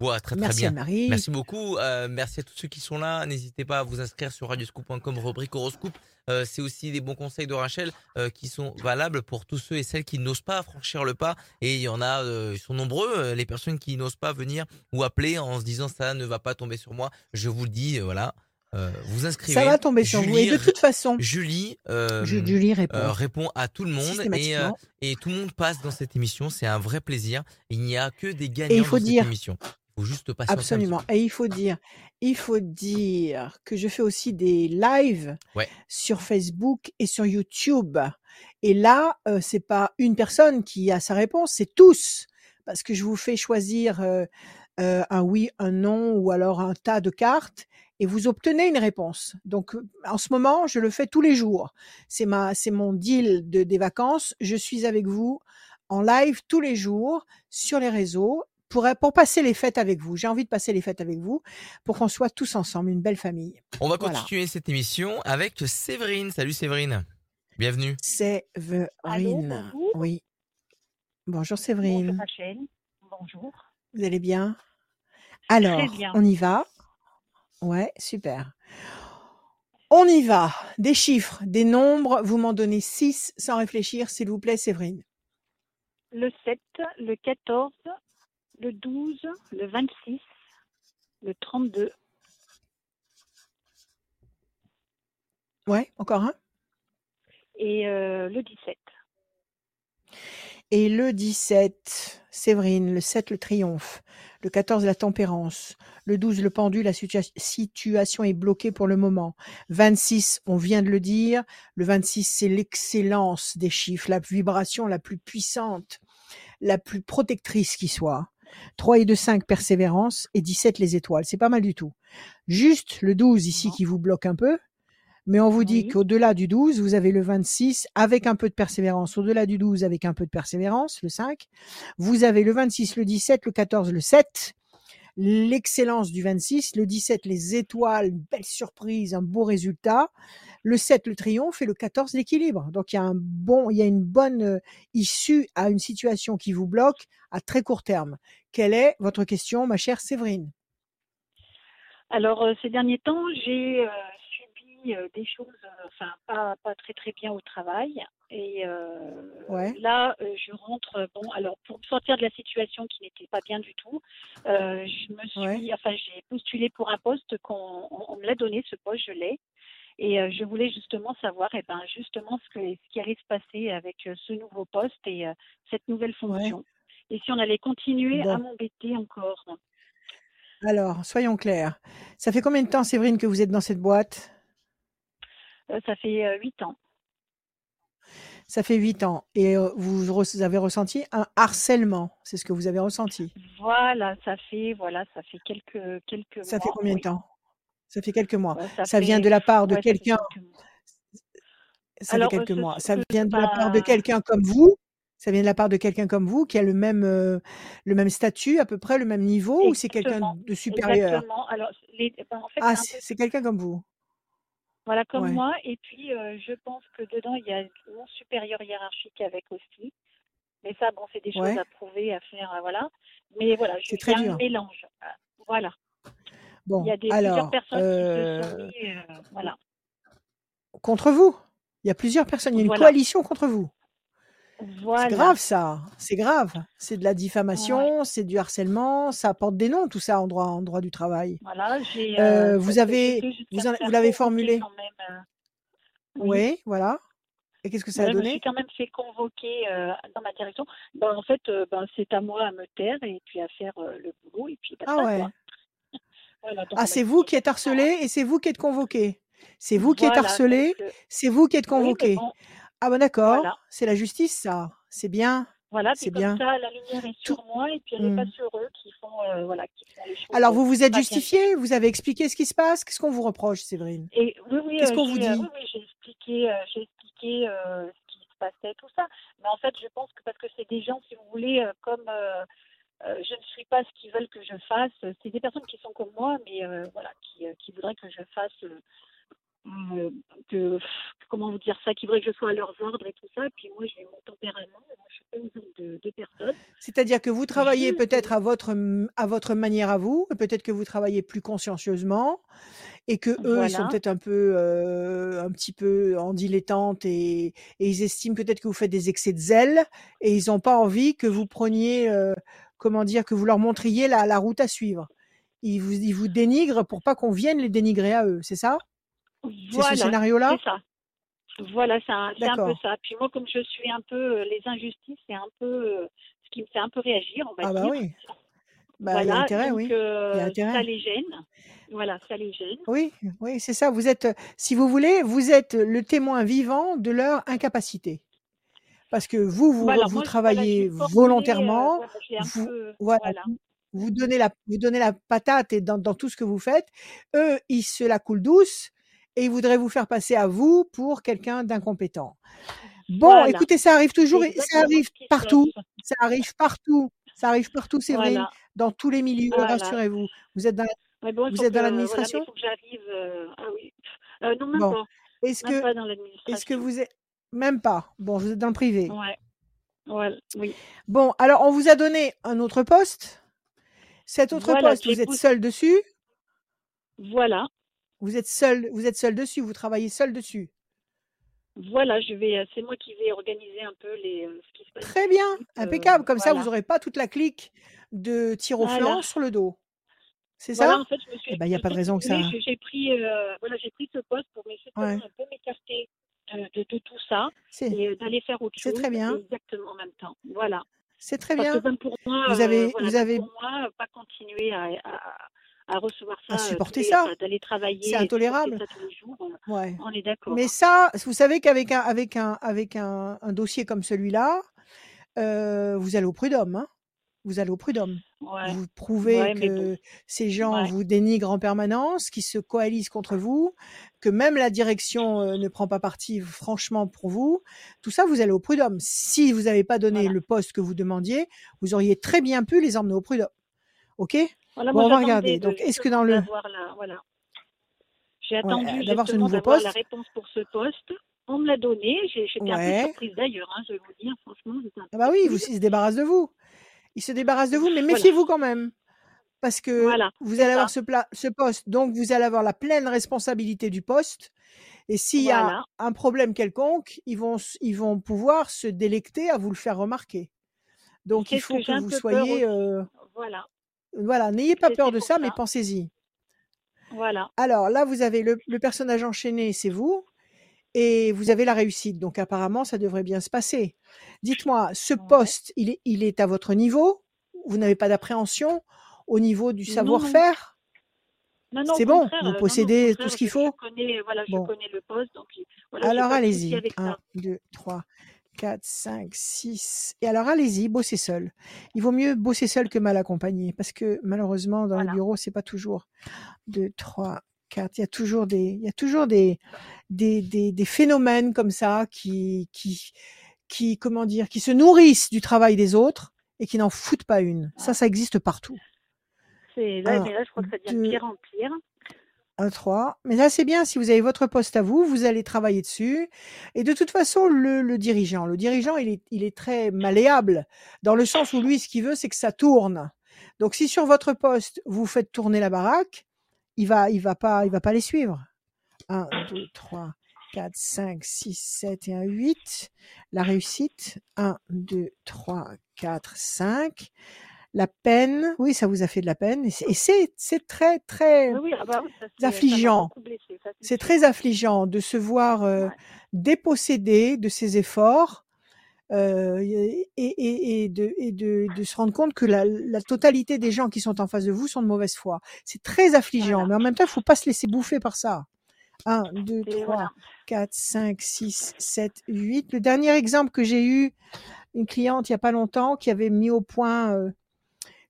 Bois très très Merci bien. Anne-Marie. Merci beaucoup. euh, merci à tous ceux qui sont là. N'hésitez pas à vous inscrire sur radioscoop.com rubrique horoscope. Euh, c'est aussi des bons conseils de Rachel euh, qui sont valables pour tous ceux et celles qui n'osent pas franchir le pas. Et il y en a, euh, ils sont nombreux, les personnes qui n'osent pas venir ou appeler en se disant ça ne va pas tomber sur moi. Je vous le dis, voilà. Euh, vous inscrivez. Ça va tomber sur vous. Et de toute façon, Julie euh, Julie répond euh, répond à tout le monde et, euh, systématiquement. et tout le monde passe dans cette émission. C'est un vrai plaisir. Il n'y a que des gagnants Et il faut dans dire- cette émission. Il faut juste passer Absolument. Et il faut dire, il faut dire que je fais aussi des lives Ouais. sur Facebook et sur YouTube. Et là, euh, c'est pas une personne qui a sa réponse, c'est tous, parce que je vous fais choisir euh, euh, un oui, un non, ou alors un tas de cartes, et vous obtenez une réponse. Donc, en ce moment, je le fais tous les jours. C'est ma, c'est mon deal de des vacances. Je suis avec vous en live tous les jours sur les réseaux pour, pour passer les fêtes avec vous. J'ai envie de passer les fêtes avec vous pour qu'on soit tous ensemble, une belle famille. On va Voilà. continuer cette émission avec Séverine. Salut Séverine. Bienvenue. Séverine. bonjour. Oui. Bonjour Bonjour Séverine. Rachel. Bonjour. Vous allez bien? Alors, bien. on y va Ouais, super. On y va. Des chiffres, des nombres. Vous m'en donnez 6 sans réfléchir, s'il vous plaît, Séverine. Le 7, le 14, le 12, le 26, le 32, Ouais, encore un? et euh, le 17. Et le 17, Séverine. Le 7, le triomphe. Le 14, la tempérance. Le 12, le pendu. La situa- situation est bloquée pour le moment. 26, on vient de le dire. Le 26, c'est l'excellence des chiffres, la vibration la plus puissante, la plus protectrice qui soit. 3 et 2, 5, persévérance. Et 17, les étoiles. C'est pas mal du tout. Juste le 12 ici qui vous bloque un peu. Mais on vous dit Oui. qu'au-delà du 12, vous avez le 26 avec un peu de persévérance. Au-delà du 12 avec un peu de persévérance, le 5. Vous avez le 26, le 17, le 14, le 7. L'excellence du 26, le 17, les étoiles, une belle surprise, un beau résultat. Le 7, le triomphe et le 14, l'équilibre. Donc il y a un bon, il y a une bonne euh, issue à une situation qui vous bloque à très court terme. Quelle est votre question, ma chère Séverine? Alors, euh, ces derniers temps, j'ai euh, euh, des choses, euh, enfin, pas, pas très très bien au travail. Et euh, Ouais. là, je rentre, bon, alors, pour me sortir de la situation qui n'était pas bien du tout, euh, je me suis, Ouais. enfin, j'ai postulé pour un poste qu'on on, on me l'a donné, ce poste, je l'ai. Et euh, je voulais justement savoir, eh ben, justement, ce, que, ce qui allait se passer avec ce nouveau poste et cette nouvelle fonction. Et si on allait continuer à m'embêter encore. Alors, soyons clairs. Ça fait combien de temps, Séverine, que vous êtes dans cette boîte? Ça fait euh, huit ans. Ça fait huit ans. Et euh, vous avez ressenti un harcèlement? C'est ce que vous avez ressenti? Voilà, ça fait voilà, ça fait quelques quelques Ça mois. fait combien oui. de temps? Ça fait quelques mois. Ouais, Ça vient fait- de la part de ouais, ça fait quelqu'un. quelques mois. Ça Alors, fait euh, quelques mois. Ça vient de la part de bah, quelqu'un comme vous? Ça vient de la part de quelqu'un comme vous qui a le même euh, le même statut, à peu près le même niveau, ou c'est quelqu'un de supérieur? Exactement. Alors, les, ben, en fait, Ah, c'est quelqu'un comme vous? Voilà comme Ouais. moi. Et puis, euh, je pense que dedans, il y a mon supérieur hiérarchique avec aussi. Mais ça, bon, c'est des choses Ouais. à prouver, à faire, euh, voilà. Mais voilà, je très un mélange. Euh, Voilà. Bon, Il y a des, plusieurs alors personnes qui se sont mis, euh, voilà. contre vous. Il y a plusieurs personnes. Il y a une Voilà. coalition contre vous. C'est grave ça, c'est grave. C'est de la diffamation, c'est du harcèlement, ça apporte des noms tout ça en droit, en droit du travail. Voilà, j'ai. Euh, euh, vous avez, vous, en- l'avez formulé. euh, Oui, oui. voilà. Et qu'est-ce que ça a Voilà, je me suis donné quand même fait convoquer euh, dans ma direction. Ben, en fait, ben, c'est à moi à me taire et puis à faire le boulot et puis Ah ouais. Voilà, Ah, c'est vous qui êtes harcelé et c'est vous qui êtes convoqué. C'est vous qui êtes harcelé, c'est vous qui êtes oui, convoqué. bon, Ah ben d'accord, voilà. c'est la justice ça. C'est bien, Voilà, c'est bien. ça, la lumière est Tout. sur moi et puis elle n'est pas Hmm. sur eux qui font, euh, voilà, qui font les choses Alors vous vous êtes pas justifié, vous avez expliqué ce qui se passe? Qu'est-ce qu'on vous reproche, Séverine? Et oui, oui, Qu'est-ce euh, qu'on vous euh, dit oui, oui, j'ai expliqué, euh, j'ai expliqué ce qui se passait, tout ça. Mais en fait, je pense que parce que c'est des gens, si vous voulez, comme je ne suis pas ce qu'ils veulent que je fasse, c'est des personnes qui sont comme moi, mais voilà, qui, qui voudraient que je fasse, euh, euh, pff, comment vous dire ça, qui voudraient que je sois à leurs ordres et tout ça. Et puis moi, j'ai mon tempérament, je suis pas sorte de, de personne. C'est-à-dire que vous travaillez peut-être à votre à votre manière à vous, et peut-être que vous travaillez plus consciencieusement, et que eux ils sont peut-être un peu euh, un petit peu en dilettante et, et ils estiment peut-être que vous faites des excès de zèle et ils n'ont pas envie que vous preniez euh, comment dire que vous leur montriez la, la route à suivre. Ils vous ils vous dénigrent pour pas qu'on vienne les dénigrer à eux, c'est ça? C'est ce Voilà, scénario-là c'est ça. Voilà, c'est un, peu ça. Puis moi, comme je suis un peu euh, les injustices, c'est un peu euh, ce qui me fait un peu réagir, on va Ah bah dire. oui, bah il y a Voilà, intérêt, donc oui, il y a euh, ça intérêt. les gêne. Voilà, ça les gêne. Oui, oui, c'est ça. Vous êtes, si vous voulez, vous êtes le témoin vivant de leur incapacité. Parce que vous, vous, Voilà, vous moi, je- voilà, travaillez volontairement, euh, voilà, vous, peu, voilà, voilà. vous, vous donnez la, vous donnez la patate et dans, dans tout ce que vous faites. Eux, ils se la coulent douce et ils voudraient vous faire passer à vous pour quelqu'un d'incompétent. Bon, Voilà. écoutez, ça arrive C'est toujours, ça arrive partout, ça arrive partout, ça arrive partout, Séverine, Voilà, dans tous les milieux, voilà. rassurez-vous. Vous êtes dans, bon, il vous êtes dans l'administration? il faut que j'arrive. euh, ah oui. Euh, non, même Bon, pas. est-ce que, pas dans est-ce que l'administration. vous êtes, même pas. Bon, vous êtes dans le privé. Ouais. Ouais, oui. Bon, alors on vous a donné un autre poste. Cet autre Voilà, poste, vous êtes seul dessus. Voilà. Vous êtes seul, vous êtes seul dessus, vous travaillez seul dessus. Voilà, je vais, euh, c'est moi qui vais organiser un peu les, euh, ce qui se passe Très bien, euh, impeccable. Comme ça, vous n'aurez pas toute la clique de tir au Voilà. flanc sur le dos. C'est Voilà, ça en fait, je me suis Eh ben, il n'y a je pas de raison que ça. j'ai pris, euh, voilà, j'ai pris ce poste pour justement Ouais. un peu m'écarter de, de, de tout ça C'est et d'aller faire autre c'est chose très bien. exactement en même temps. Voilà. C'est très Parce que bien. même pour moi, Vous euh, avez, voilà, vous avez pour moi, pas continuer à, à, à recevoir à ça, euh, tous supporter les, ça. d'aller C'est travailler supporter intolérable. ça tous les jours, euh, Ouais. on est d'accord. Mais ça, vous savez qu'avec un, avec un, avec un, un dossier comme celui-là, euh, vous allez au prud'homme. Hein vous allez au prud'homme. Ouais, Vous prouvez ouais, mais bon, que ces gens ouais. vous dénigrent en permanence, qu'ils se coalisent contre vous, que même la direction euh, ne prend pas parti franchement pour vous. Tout ça, vous allez au prud'homme. Si vous n'avez pas donné Voilà. le poste que vous demandiez, vous auriez très bien pu les emmener au prud'homme. OK? Voilà, Bon, moi on va regarder. de, Donc, est-ce que dans le... la, voilà. J'ai attendu euh, d'avoir ce nouveau d'avoir la poste réponse pour ce poste. On me l'a donné. J'ai- J'étais un peu Ouais. surprise d'ailleurs, hein, je vais vous dire, franchement, un Ah bah oui, vous, ils se débarrassent de vous. Ils se débarrassent de vous, mais Voilà, méfiez-vous quand même. Parce que voilà, vous allez avoir ce, pla- ce poste, donc vous allez avoir la pleine responsabilité du poste. Et s'il y a un problème quelconque, ils vont, ils vont pouvoir se délecter à vous le faire remarquer. Donc il faut que un vous soyez... euh, Voilà. Voilà, n'ayez pas peur de ça, mais pensez-y. Voilà. Alors là, vous avez le, le personnage enchaîné, c'est vous, et vous avez la réussite. Donc apparemment, ça devrait bien se passer. Dites-moi, ce Ouais. poste, il est, il est à votre niveau? Vous n'avez pas d'appréhension au niveau du savoir-faire? Non, non, C'est bon, vous euh, non, non, au possédez tout ce qu'il je faut? connais, voilà, je connais le poste, donc voilà, alors allez-y. avec 1, ça. 2, 3, 4, 5, 6. Et alors allez-y, bossez seul. Il vaut mieux bosser seul que mal accompagné, parce que malheureusement, dans les Voilà. bureaux, c'est pas toujours 2, 3, 4. Il y a toujours des, il y a toujours des, des, des, des phénomènes comme ça qui, qui, qui, comment dire, qui se nourrissent du travail des autres et qui n'en foutent pas une. Ça, ça existe partout. C'est là, 1, mais là, je crois que ça devient de 2, pire en pire. 1, 3. Mais là, c'est bien, si vous avez votre poste à vous, vous allez travailler dessus. Et de toute façon, le, dirigeant, le dirigeant, il est, très malléable, dans le sens où lui, ce qu'il veut, c'est que ça tourne. Donc, si sur votre poste, vous faites tourner la baraque, il va, il va pas, il va pas les suivre. 1, 2, 3, 4, 5, 6, 7 et 1, 8. La réussite, 1, 2, 3, 4, 5. La peine, oui, ça vous a fait de la peine. Et c'est, c'est, très, très Oui, ah bah oui, ça, affligeant. c'est très affligeant de se voir euh, Ouais. dépossédé de ses efforts euh, et, et, et, de, et de, de se rendre compte que la, la totalité des gens qui sont en face de vous sont de mauvaise foi. C'est très affligeant, Voilà. mais en même temps, il faut pas se laisser bouffer par ça. 1, 2, Et 3, voilà. 4, 5, 6, 7, 8. Le dernier exemple que j'ai eu, une cliente il y a pas longtemps qui avait mis au point, euh,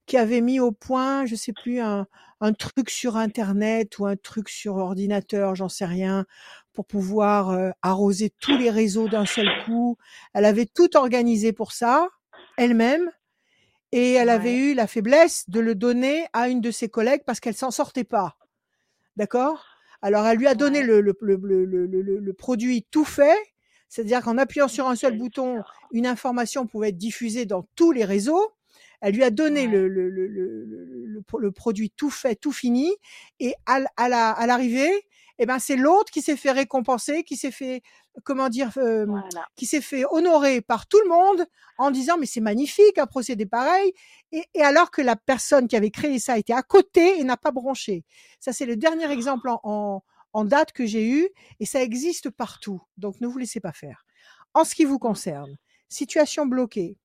qui avait mis au point, je sais plus, un, un truc sur Internet ou un truc sur ordinateur, j'en sais rien, pour pouvoir euh, arroser tous les réseaux d'un seul coup. Elle avait tout organisé pour ça, elle-même, et elle avait eu la faiblesse de le donner à une de ses collègues parce qu'elle s'en sortait pas. D'accord? Alors, elle lui a donné Ouais. le, le, le, le, produit tout fait, c'est-à-dire qu'en appuyant sur un seul bouton, une information pouvait être diffusée dans tous les réseaux. Elle lui a donné Ouais. le, le, le, le, le- le pro- le produit tout fait, tout fini, et à, à la- à l'arrivée, eh ben c'est l'autre qui s'est fait récompenser, qui s'est fait, comment dire, euh, Voilà. qui s'est fait honorer par tout le monde en disant mais c'est magnifique un procédé pareil, et, et alors que la personne qui avait créé ça était à côté et n'a pas bronché. Ça c'est le dernier exemple en, en, en date que j'ai eu, et ça existe partout. Donc ne vous laissez pas faire. En ce qui vous concerne, situation bloquée.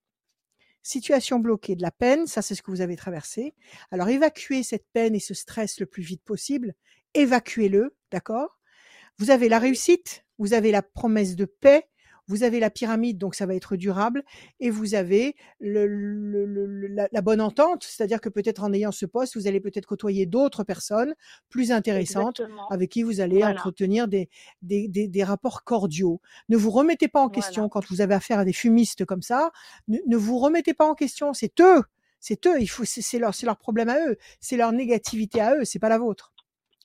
Situation bloquée de la peine, ça c'est ce que vous avez traversé. Alors évacuez cette peine et ce stress le plus vite possible. Évacuez-le, d'accord? Vous avez la réussite, vous avez la promesse de paix, vous avez la pyramide, donc ça va être durable, et vous avez le, le- le- le- la, la bonne entente, c'est-à-dire que peut-être en ayant ce poste, vous allez peut-être côtoyer d'autres personnes plus intéressantes Exactement. avec qui vous allez Voilà. entretenir des, des, des, des rapports cordiaux. Ne vous remettez pas en Voilà. question quand vous avez affaire à des fumistes comme ça. Ne, ne vous remettez pas en question. C'est eux. C'est eux. Il faut, c'est leur, c'est leur problème à eux. C'est leur négativité à eux. C'est pas la vôtre.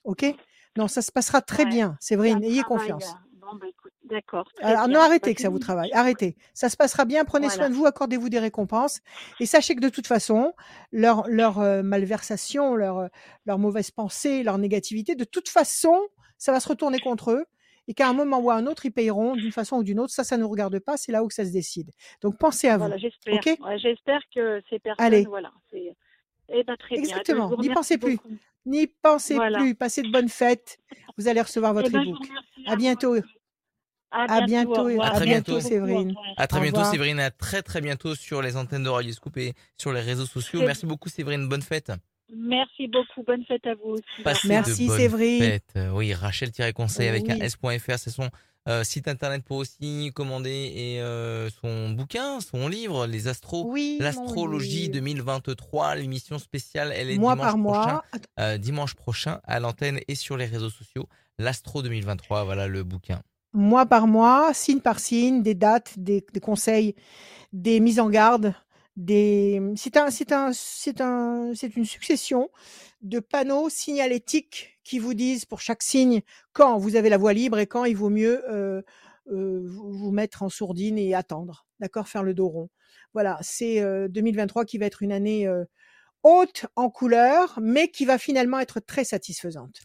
Ok? Non, ça se passera très Ouais. bien. Séverine, ayez confiance. euh, Bon, bah, écoute, D'accord. Alors, bien. non, arrêtez Bah, que ça vous travaille. Arrêtez. Ça se passera bien. Prenez soin de vous. Accordez-vous des récompenses. Et sachez que de toute façon, leur, leur euh, malversation, leur, euh, leur mauvaise pensée, leur négativité, de toute façon, ça va se retourner contre eux. Et qu'à un moment ou à un autre, ils payeront d'une façon ou d'une autre. Ça, ça ne nous regarde pas. C'est là où que ça se décide. Donc, pensez à vous. Voilà, j'espère. Ouais, j'espère que ces personnes, Allez. voilà. c'est- Eh ben, très. Eh Exactement. vous N'y pensez plus. N'y pensez Voilà. plus. Passez de bonnes fêtes. Vous allez recevoir Eh votre ben, vous e-book. À bientôt. À bientôt. À bientôt, bientôt. Séverine. À très bientôt. Séverine. À très très bientôt sur les antennes de Radio Scoop et sur les réseaux sociaux. Merci beaucoup, Séverine. Bonne fête. Merci beaucoup. Bonne fête à vous aussi. Passez Merci, Séverine. Euh, Oui, Rachel-conseil avec un Oui. s.fr, c'est son euh, site internet pour aussi commander et euh, son bouquin, son livre, Les Astros. Oui, L'astrologie livre. 2023, l'émission spéciale, elle est Mois dimanche par prochain, mois. Euh, dimanche prochain à l'antenne et sur les réseaux sociaux. L'Astro 2023, voilà le bouquin. Mois par mois, signe par signe, des dates, des, des conseils, des mises en garde, des. C'est un, c'est un, c'est un, c'est une succession de panneaux signalétiques qui vous disent pour chaque signe quand vous avez la voie libre et quand il vaut mieux euh, euh, vous, mettre en sourdine et attendre, d'accord, faire le dos rond. Voilà, c'est euh, 2023 qui va être une année euh, haute en couleur, mais qui va finalement être très satisfaisante.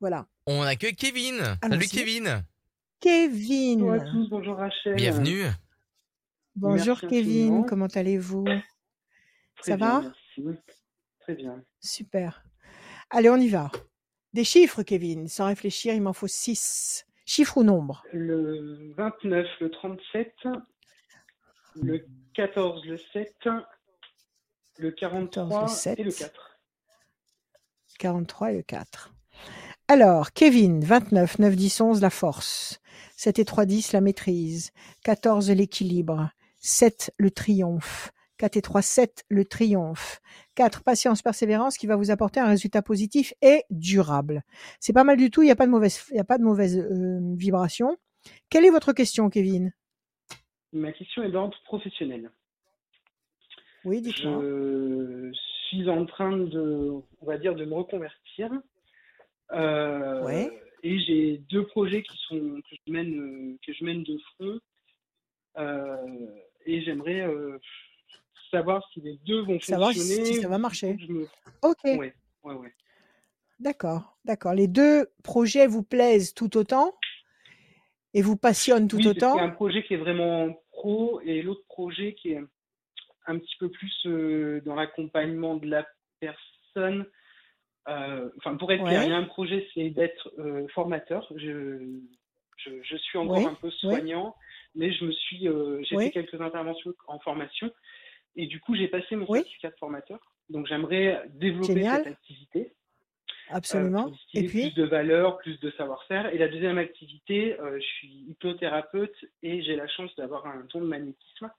Voilà. On accueille Kevin. Salut Allons-y. Kevin. Kevin. Bonjour à tous, bonjour Rachel. Bienvenue. Bonjour Merci Kevin, infiniment. comment allez-vous? Ça bien, va? Merci. Très bien. Super. Allez, on y va. Des chiffres, Kevin. Sans réfléchir, il m'en faut six. Chiffres ou nombres? Le 29, le 37, le 14, le 7, le 43 14, le 7. et le 4. 43 et le 4. Alors, Kevin, 29, 9, 10, 11, la force. 7 et 3, 10, la maîtrise. 14, l'équilibre. 7, le triomphe. 4 et 3, 7, le triomphe. 4, patience, persévérance qui va vous apporter un résultat positif et durable. C'est pas mal du tout, il n'y a pas de mauvaise, il y a pas de mauvaise euh, vibration. Quelle est votre question, Kevin? Ma question est d'ordre professionnel. Oui, dites-moi. Je suis en train de, on va dire, de me reconvertir. Euh, Ouais. Et j'ai deux projets qui sont que je mène euh, que je mène de front. Euh, et j'aimerais euh, savoir si les deux vont Savoir fonctionner. si ça va marcher. me- Ok, Ouais, ouais, ouais. d'accord, d'accord. Les deux projets vous plaisent tout autant et vous passionnent tout Oui, autant qu'il y a un projet qui est vraiment pro et l'autre projet qui est un petit peu plus euh, dans l'accompagnement de la personne. Euh, Enfin, pour être clair, Ouais. il y a un projet, c'est d'être euh, formateur. Je, je, je suis encore un peu soignant, mais je me suis, euh, j'ai fait quelques interventions en formation et du coup, j'ai passé mon certificat de formateur. Donc, j'aimerais développer Génial. cette activité. euh, Absolument. pour Et puis plus de valeur, plus de savoir-faire. Et la deuxième activité, euh, je suis hypnothérapeute et j'ai la chance d'avoir un don de magnétisme.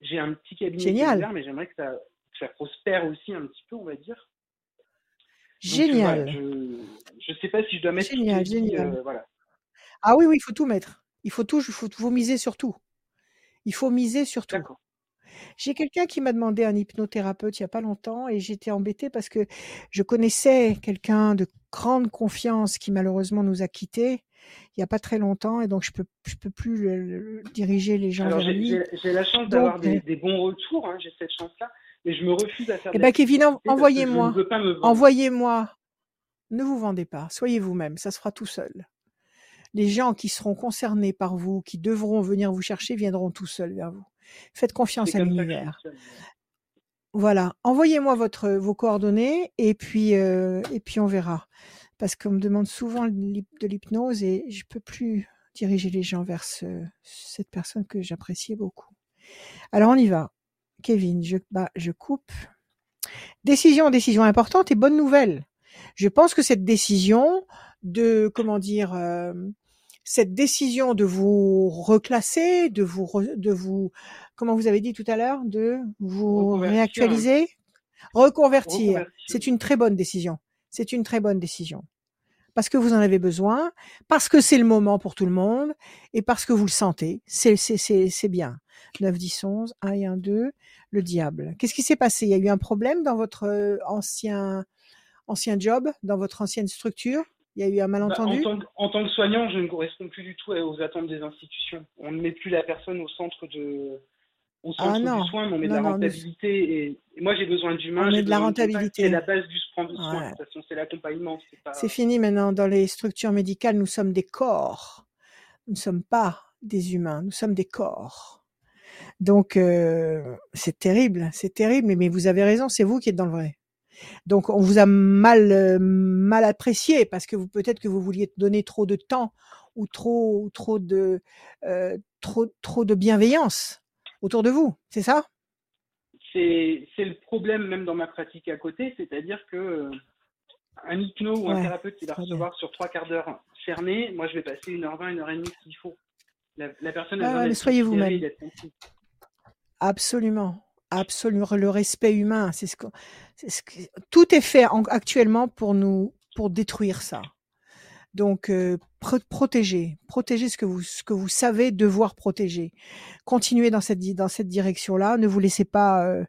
J'ai un petit cabinet Génial. mais j'aimerais que ça, que ça prospère aussi un petit peu, on va dire. Donc, euh, Génial. je ne sais pas si je dois mettre Génial, génial. euh, voilà. Ah oui, oui, il faut tout mettre. Il faut tout, il faut, faut miser sur tout. Il faut miser sur tout. D'accord. J'ai quelqu'un qui m'a demandé un hypnothérapeute il y a pas longtemps et j'étais embêtée parce que je connaissais quelqu'un de grande confiance qui malheureusement nous a quittés il y a pas très longtemps et donc je peux je peux plus le- le- diriger les gens Alors, vers j'ai lui. j'ai- j'ai la chance d'avoir euh, des, des bons retours, hein, j'ai cette chance-là, mais je me refuse à faire Eh ben Kevin, envoyez-moi, envoyez-moi. Ne vous vendez pas, soyez vous-même, ça se fera tout seul. Les gens qui seront concernés par vous, qui devront venir vous chercher, viendront tout seuls vers vous. Faites confiance à l'univers. Voilà, envoyez-moi votre vos coordonnées et puis euh, et puis on verra. Parce qu'on me demande souvent de l'hypnose et je peux plus diriger les gens vers ce- cette personne que j'appréciais beaucoup. Alors on y va. Kevin, je, bah, je coupe. Décision, décision importante et bonne nouvelle. Je pense que cette décision de, comment dire, euh, cette décision de vous reclasser, de vous, re- de vous, comment vous avez dit tout à l'heure, de vous réactualiser, reconvertir. Reconvertir. C'est une très bonne décision. C'est une très bonne décision. Parce que vous en avez besoin, parce que c'est le moment pour tout le monde, et parce que vous le sentez. C'est, c'est, c'est, c'est bien. 9, 10, 11, 1 et 1, 2, le diable. Qu'est-ce qui s'est passé? Il y a eu un problème dans votre euh, ancien, ancien job, dans votre ancienne structure? Il y a eu un Bah, en, malentendu? tant que, en tant que soignant, je ne correspond plus du tout aux attentes des institutions. On ne met plus la personne au centre de au centre Ah non, du soin, mais on met de non, la non, nous- rentabilité. Et, et moi, j'ai besoin d'humain. On met de la rentabilité. C'est la base du de soin. Ouais. De toute façon, c'est l'accompagnement. C'est pas. C'est fini maintenant. Dans les structures médicales, nous sommes des corps. Nous ne sommes pas des humains, nous sommes des corps. Donc, euh, c'est terrible, c'est terrible, mais, mais vous avez raison, c'est vous qui êtes dans le vrai. Donc, on vous a mal, euh, mal apprécié parce que vous peut-être que vous vouliez donner trop de temps ou trop, ou trop de, euh, trop, trop de bienveillance autour de vous. C'est ça? C'est c'est le problème même dans ma pratique à côté, c'est-à-dire que un hypno ou un thérapeute qui va bien. recevoir sur trois quarts d'heure fermé, moi je vais passer une heure vingt, une heure et demie s'il faut. La, la personne a Ouais, besoin soyez vous-même. Absolument, absolument. Le respect humain, c'est ce que, c'est ce que- tout est fait en- actuellement pour nous, pour détruire ça. Donc, euh, pro- protéger, protéger ce que vous, ce que vous savez devoir protéger. Continuez dans cette, dans cette direction-là. Ne vous laissez pas euh,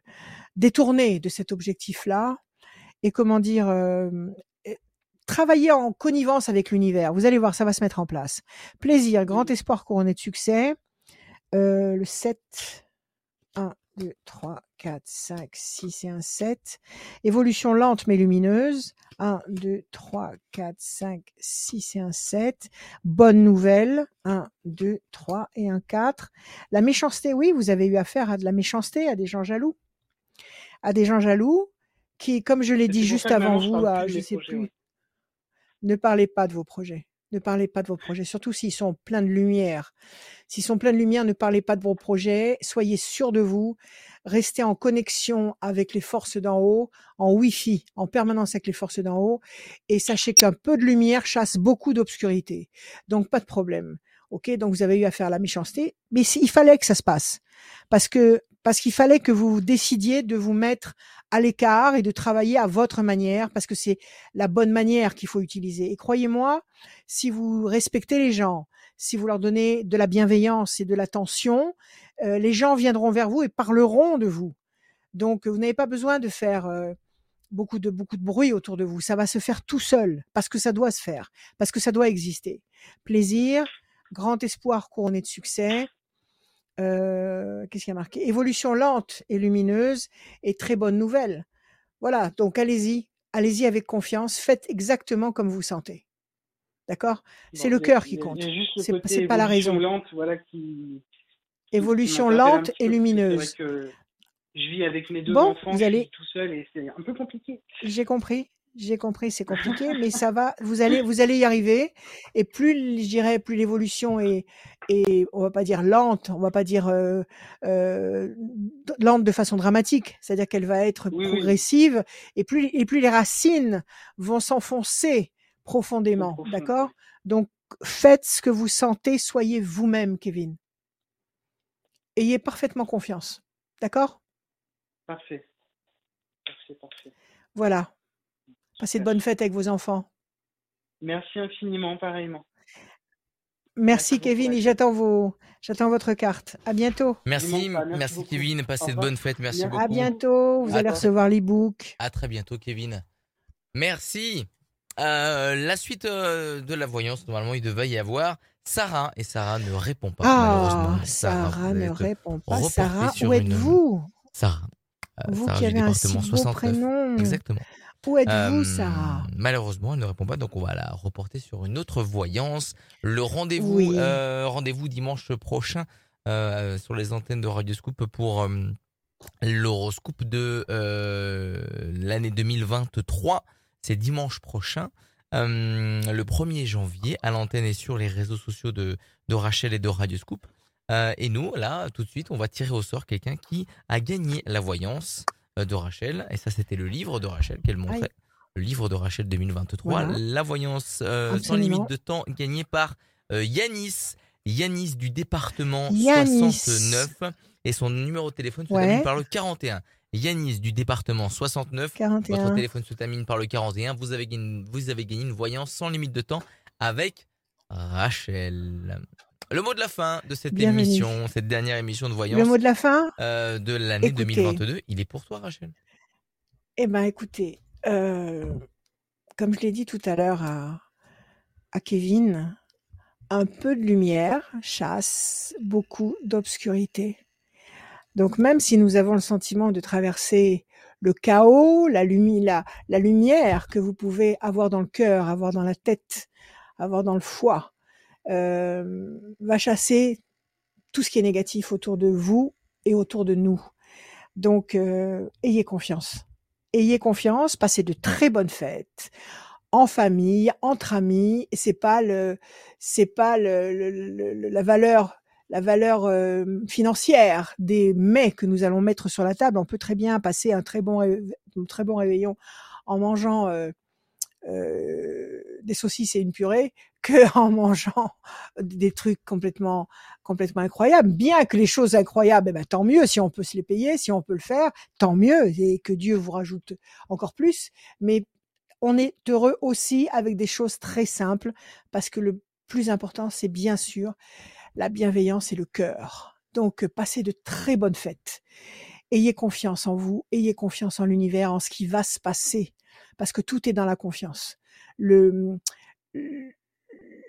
détourner de cet objectif-là. Et comment dire, euh, euh, travaillez en connivence avec l'univers. Vous allez voir, ça va se mettre en place. Plaisir, grand espoir couronné de succès. Euh, le 7, 1, 2, 3, 4, 5, 6 et un 7. Évolution lente mais lumineuse. 1, 2, 3, 4, 5, 6 et un 7. Bonne nouvelle. 1, 2, 3 et un 4. La méchanceté, oui, vous avez eu affaire à de la méchanceté, à des gens jaloux. À des gens jaloux qui, comme je l'ai dit juste avant vous, à, je sais plus, ne parlez pas de vos projets. Ne parlez pas de vos projets, surtout s'ils sont pleins de lumière. S'ils sont pleins de lumière, ne parlez pas de vos projets. Soyez sûr de vous. Restez en connexion avec les forces d'en haut, en Wi-Fi, en permanence avec les forces d'en haut. Et sachez qu'un peu de lumière chasse beaucoup d'obscurité. Donc, pas de problème. OK? Donc, vous avez eu affaire à la méchanceté. Mais il fallait que ça se passe. Parce que, parce qu'il fallait que vous décidiez de vous mettre à l'écart et de travailler à votre manière parce que c'est la bonne manière qu'il faut utiliser. Et croyez-moi, si vous respectez les gens, si vous leur donnez de la bienveillance et de l'attention, euh, les gens viendront vers vous et parleront de vous. Donc, vous n'avez pas besoin de faire euh, beaucoup de beaucoup de bruit autour de vous. Ça va se faire tout seul parce que ça doit se faire, parce que ça doit exister. Plaisir, grand espoir couronné de succès. Euh, Qu'est-ce qu'il y a marqué? Évolution lente et lumineuse et très bonne nouvelle. Voilà, donc allez-y, allez-y avec confiance, faites exactement comme vous sentez. D'accord? C'est le cœur qui compte. C'est pas la raison. lente, voilà, qui, qui- qui Évolution lente et lumineuse. Que je vis avec mes deux Bon, enfants, vous je allez- suis tout seul et c'est un peu compliqué. J'ai compris, j'ai compris, c'est compliqué, mais ça va, vous allez, vous allez y arriver. Et plus, je dirais, plus l'évolution est, est, on va pas dire lente, on va pas dire euh, euh, lente de façon dramatique, c'est-à-dire qu'elle va être Oui, oui. progressive, et plus, et plus les racines vont s'enfoncer profondément, profond, d'accord? Donc, faites ce que vous sentez, soyez vous-même, Kevin. Ayez parfaitement confiance, d'accord? Parfait. Parfait, parfait. Voilà. Passez de bonnes fêtes avec vos enfants. Merci infiniment, pareillement. Merci Kevin et j'attends vos j'attends votre carte. À bientôt. Merci, merci. Kevin, passez de bonnes fêtes, merci Bien. beaucoup. À bientôt, vous À allez recevoir l'e-book. À très bientôt, Kevin. Merci. Euh, la suite euh, de la voyance, normalement, il devait y avoir Sarah. Et Sarah ne répond pas, malheureusement. Ah, Sarah vous ne répond pas. Sarah, où une- êtes-vous? Sarah. Euh, Vous Sarah qui du avez un si département beau 69. prénom. Exactement. Où êtes-vous, Euh, Sarah? Malheureusement, elle ne répond pas, donc on va la reporter sur une autre voyance. Le rendez-vous, Oui. euh, rendez-vous dimanche prochain euh, sur les antennes de Radio Scoop pour euh, l'horoscope de l'année 2023. C'est dimanche prochain, le 1er janvier, à l'antenne et sur les réseaux sociaux de, de Rachel et de Radio Scoop. Et nous, là, tout de suite, on va tirer au sort quelqu'un qui a gagné la voyance de Rachel. Et ça, c'était le livre de Rachel qu'elle montrait. Aïe. Le livre de Rachel 2023. Voilà. La voyance euh, sans limite de temps gagnée par euh, Yanis. Yanis du département Yanis. 69. Et son numéro de téléphone se Ouais. termine par le 41. Yanis du département 69. Votre 41. téléphone se termine par le 41. Vous avez, gagné, vous avez gagné une voyance sans limite de temps avec Rachel. Le mot de la fin de cette Bienvenue. émission, cette dernière émission de voyance Le mot de la fin euh, de l'année Écoutez. 2022, il est pour toi, Rachel. Eh ben, écoutez, euh, comme je l'ai dit tout à l'heure à, à Kevin, un peu de lumière chasse beaucoup d'obscurité. Donc même si nous avons le sentiment de traverser le chaos, la, la, la lumière que vous pouvez avoir dans le cœur, avoir dans la tête, avoir dans le foie, va chasser tout ce qui est négatif autour de vous et autour de nous. Donc, euh, ayez confiance. Ayez confiance, passez de très bonnes fêtes en famille, entre amis. C'est pas le, c'est pas le, le, la valeur, la valeur euh, financière des mets que nous allons mettre sur la table. On peut très bien passer un très bon, un très bon réveillon en mangeant euh, euh, des saucisses et une purée que en mangeant des trucs complètement complètement incroyables. Bien que les choses incroyables, eh ben, tant mieux si on peut se les payer, si on peut le faire, tant mieux et que Dieu vous rajoute encore plus. Mais on est heureux aussi avec des choses très simples parce que le plus important, c'est bien sûr la bienveillance et le cœur. Donc, passez de très bonnes fêtes. Ayez confiance en vous, ayez confiance en l'univers, en ce qui va se passer, parce que tout est dans la confiance. Le,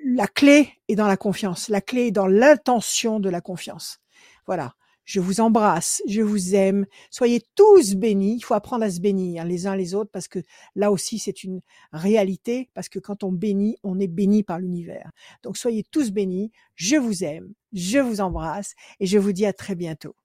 la clé est dans la confiance. La clé est dans l'intention de la confiance. Voilà. Je vous embrasse, je vous aime. Soyez tous bénis. Il faut apprendre à se bénir les uns les autres parce que là aussi c'est une réalité parce que quand on bénit, on est béni par l'univers. Donc soyez tous bénis. Je vous aime, je vous embrasse et je vous dis à très bientôt.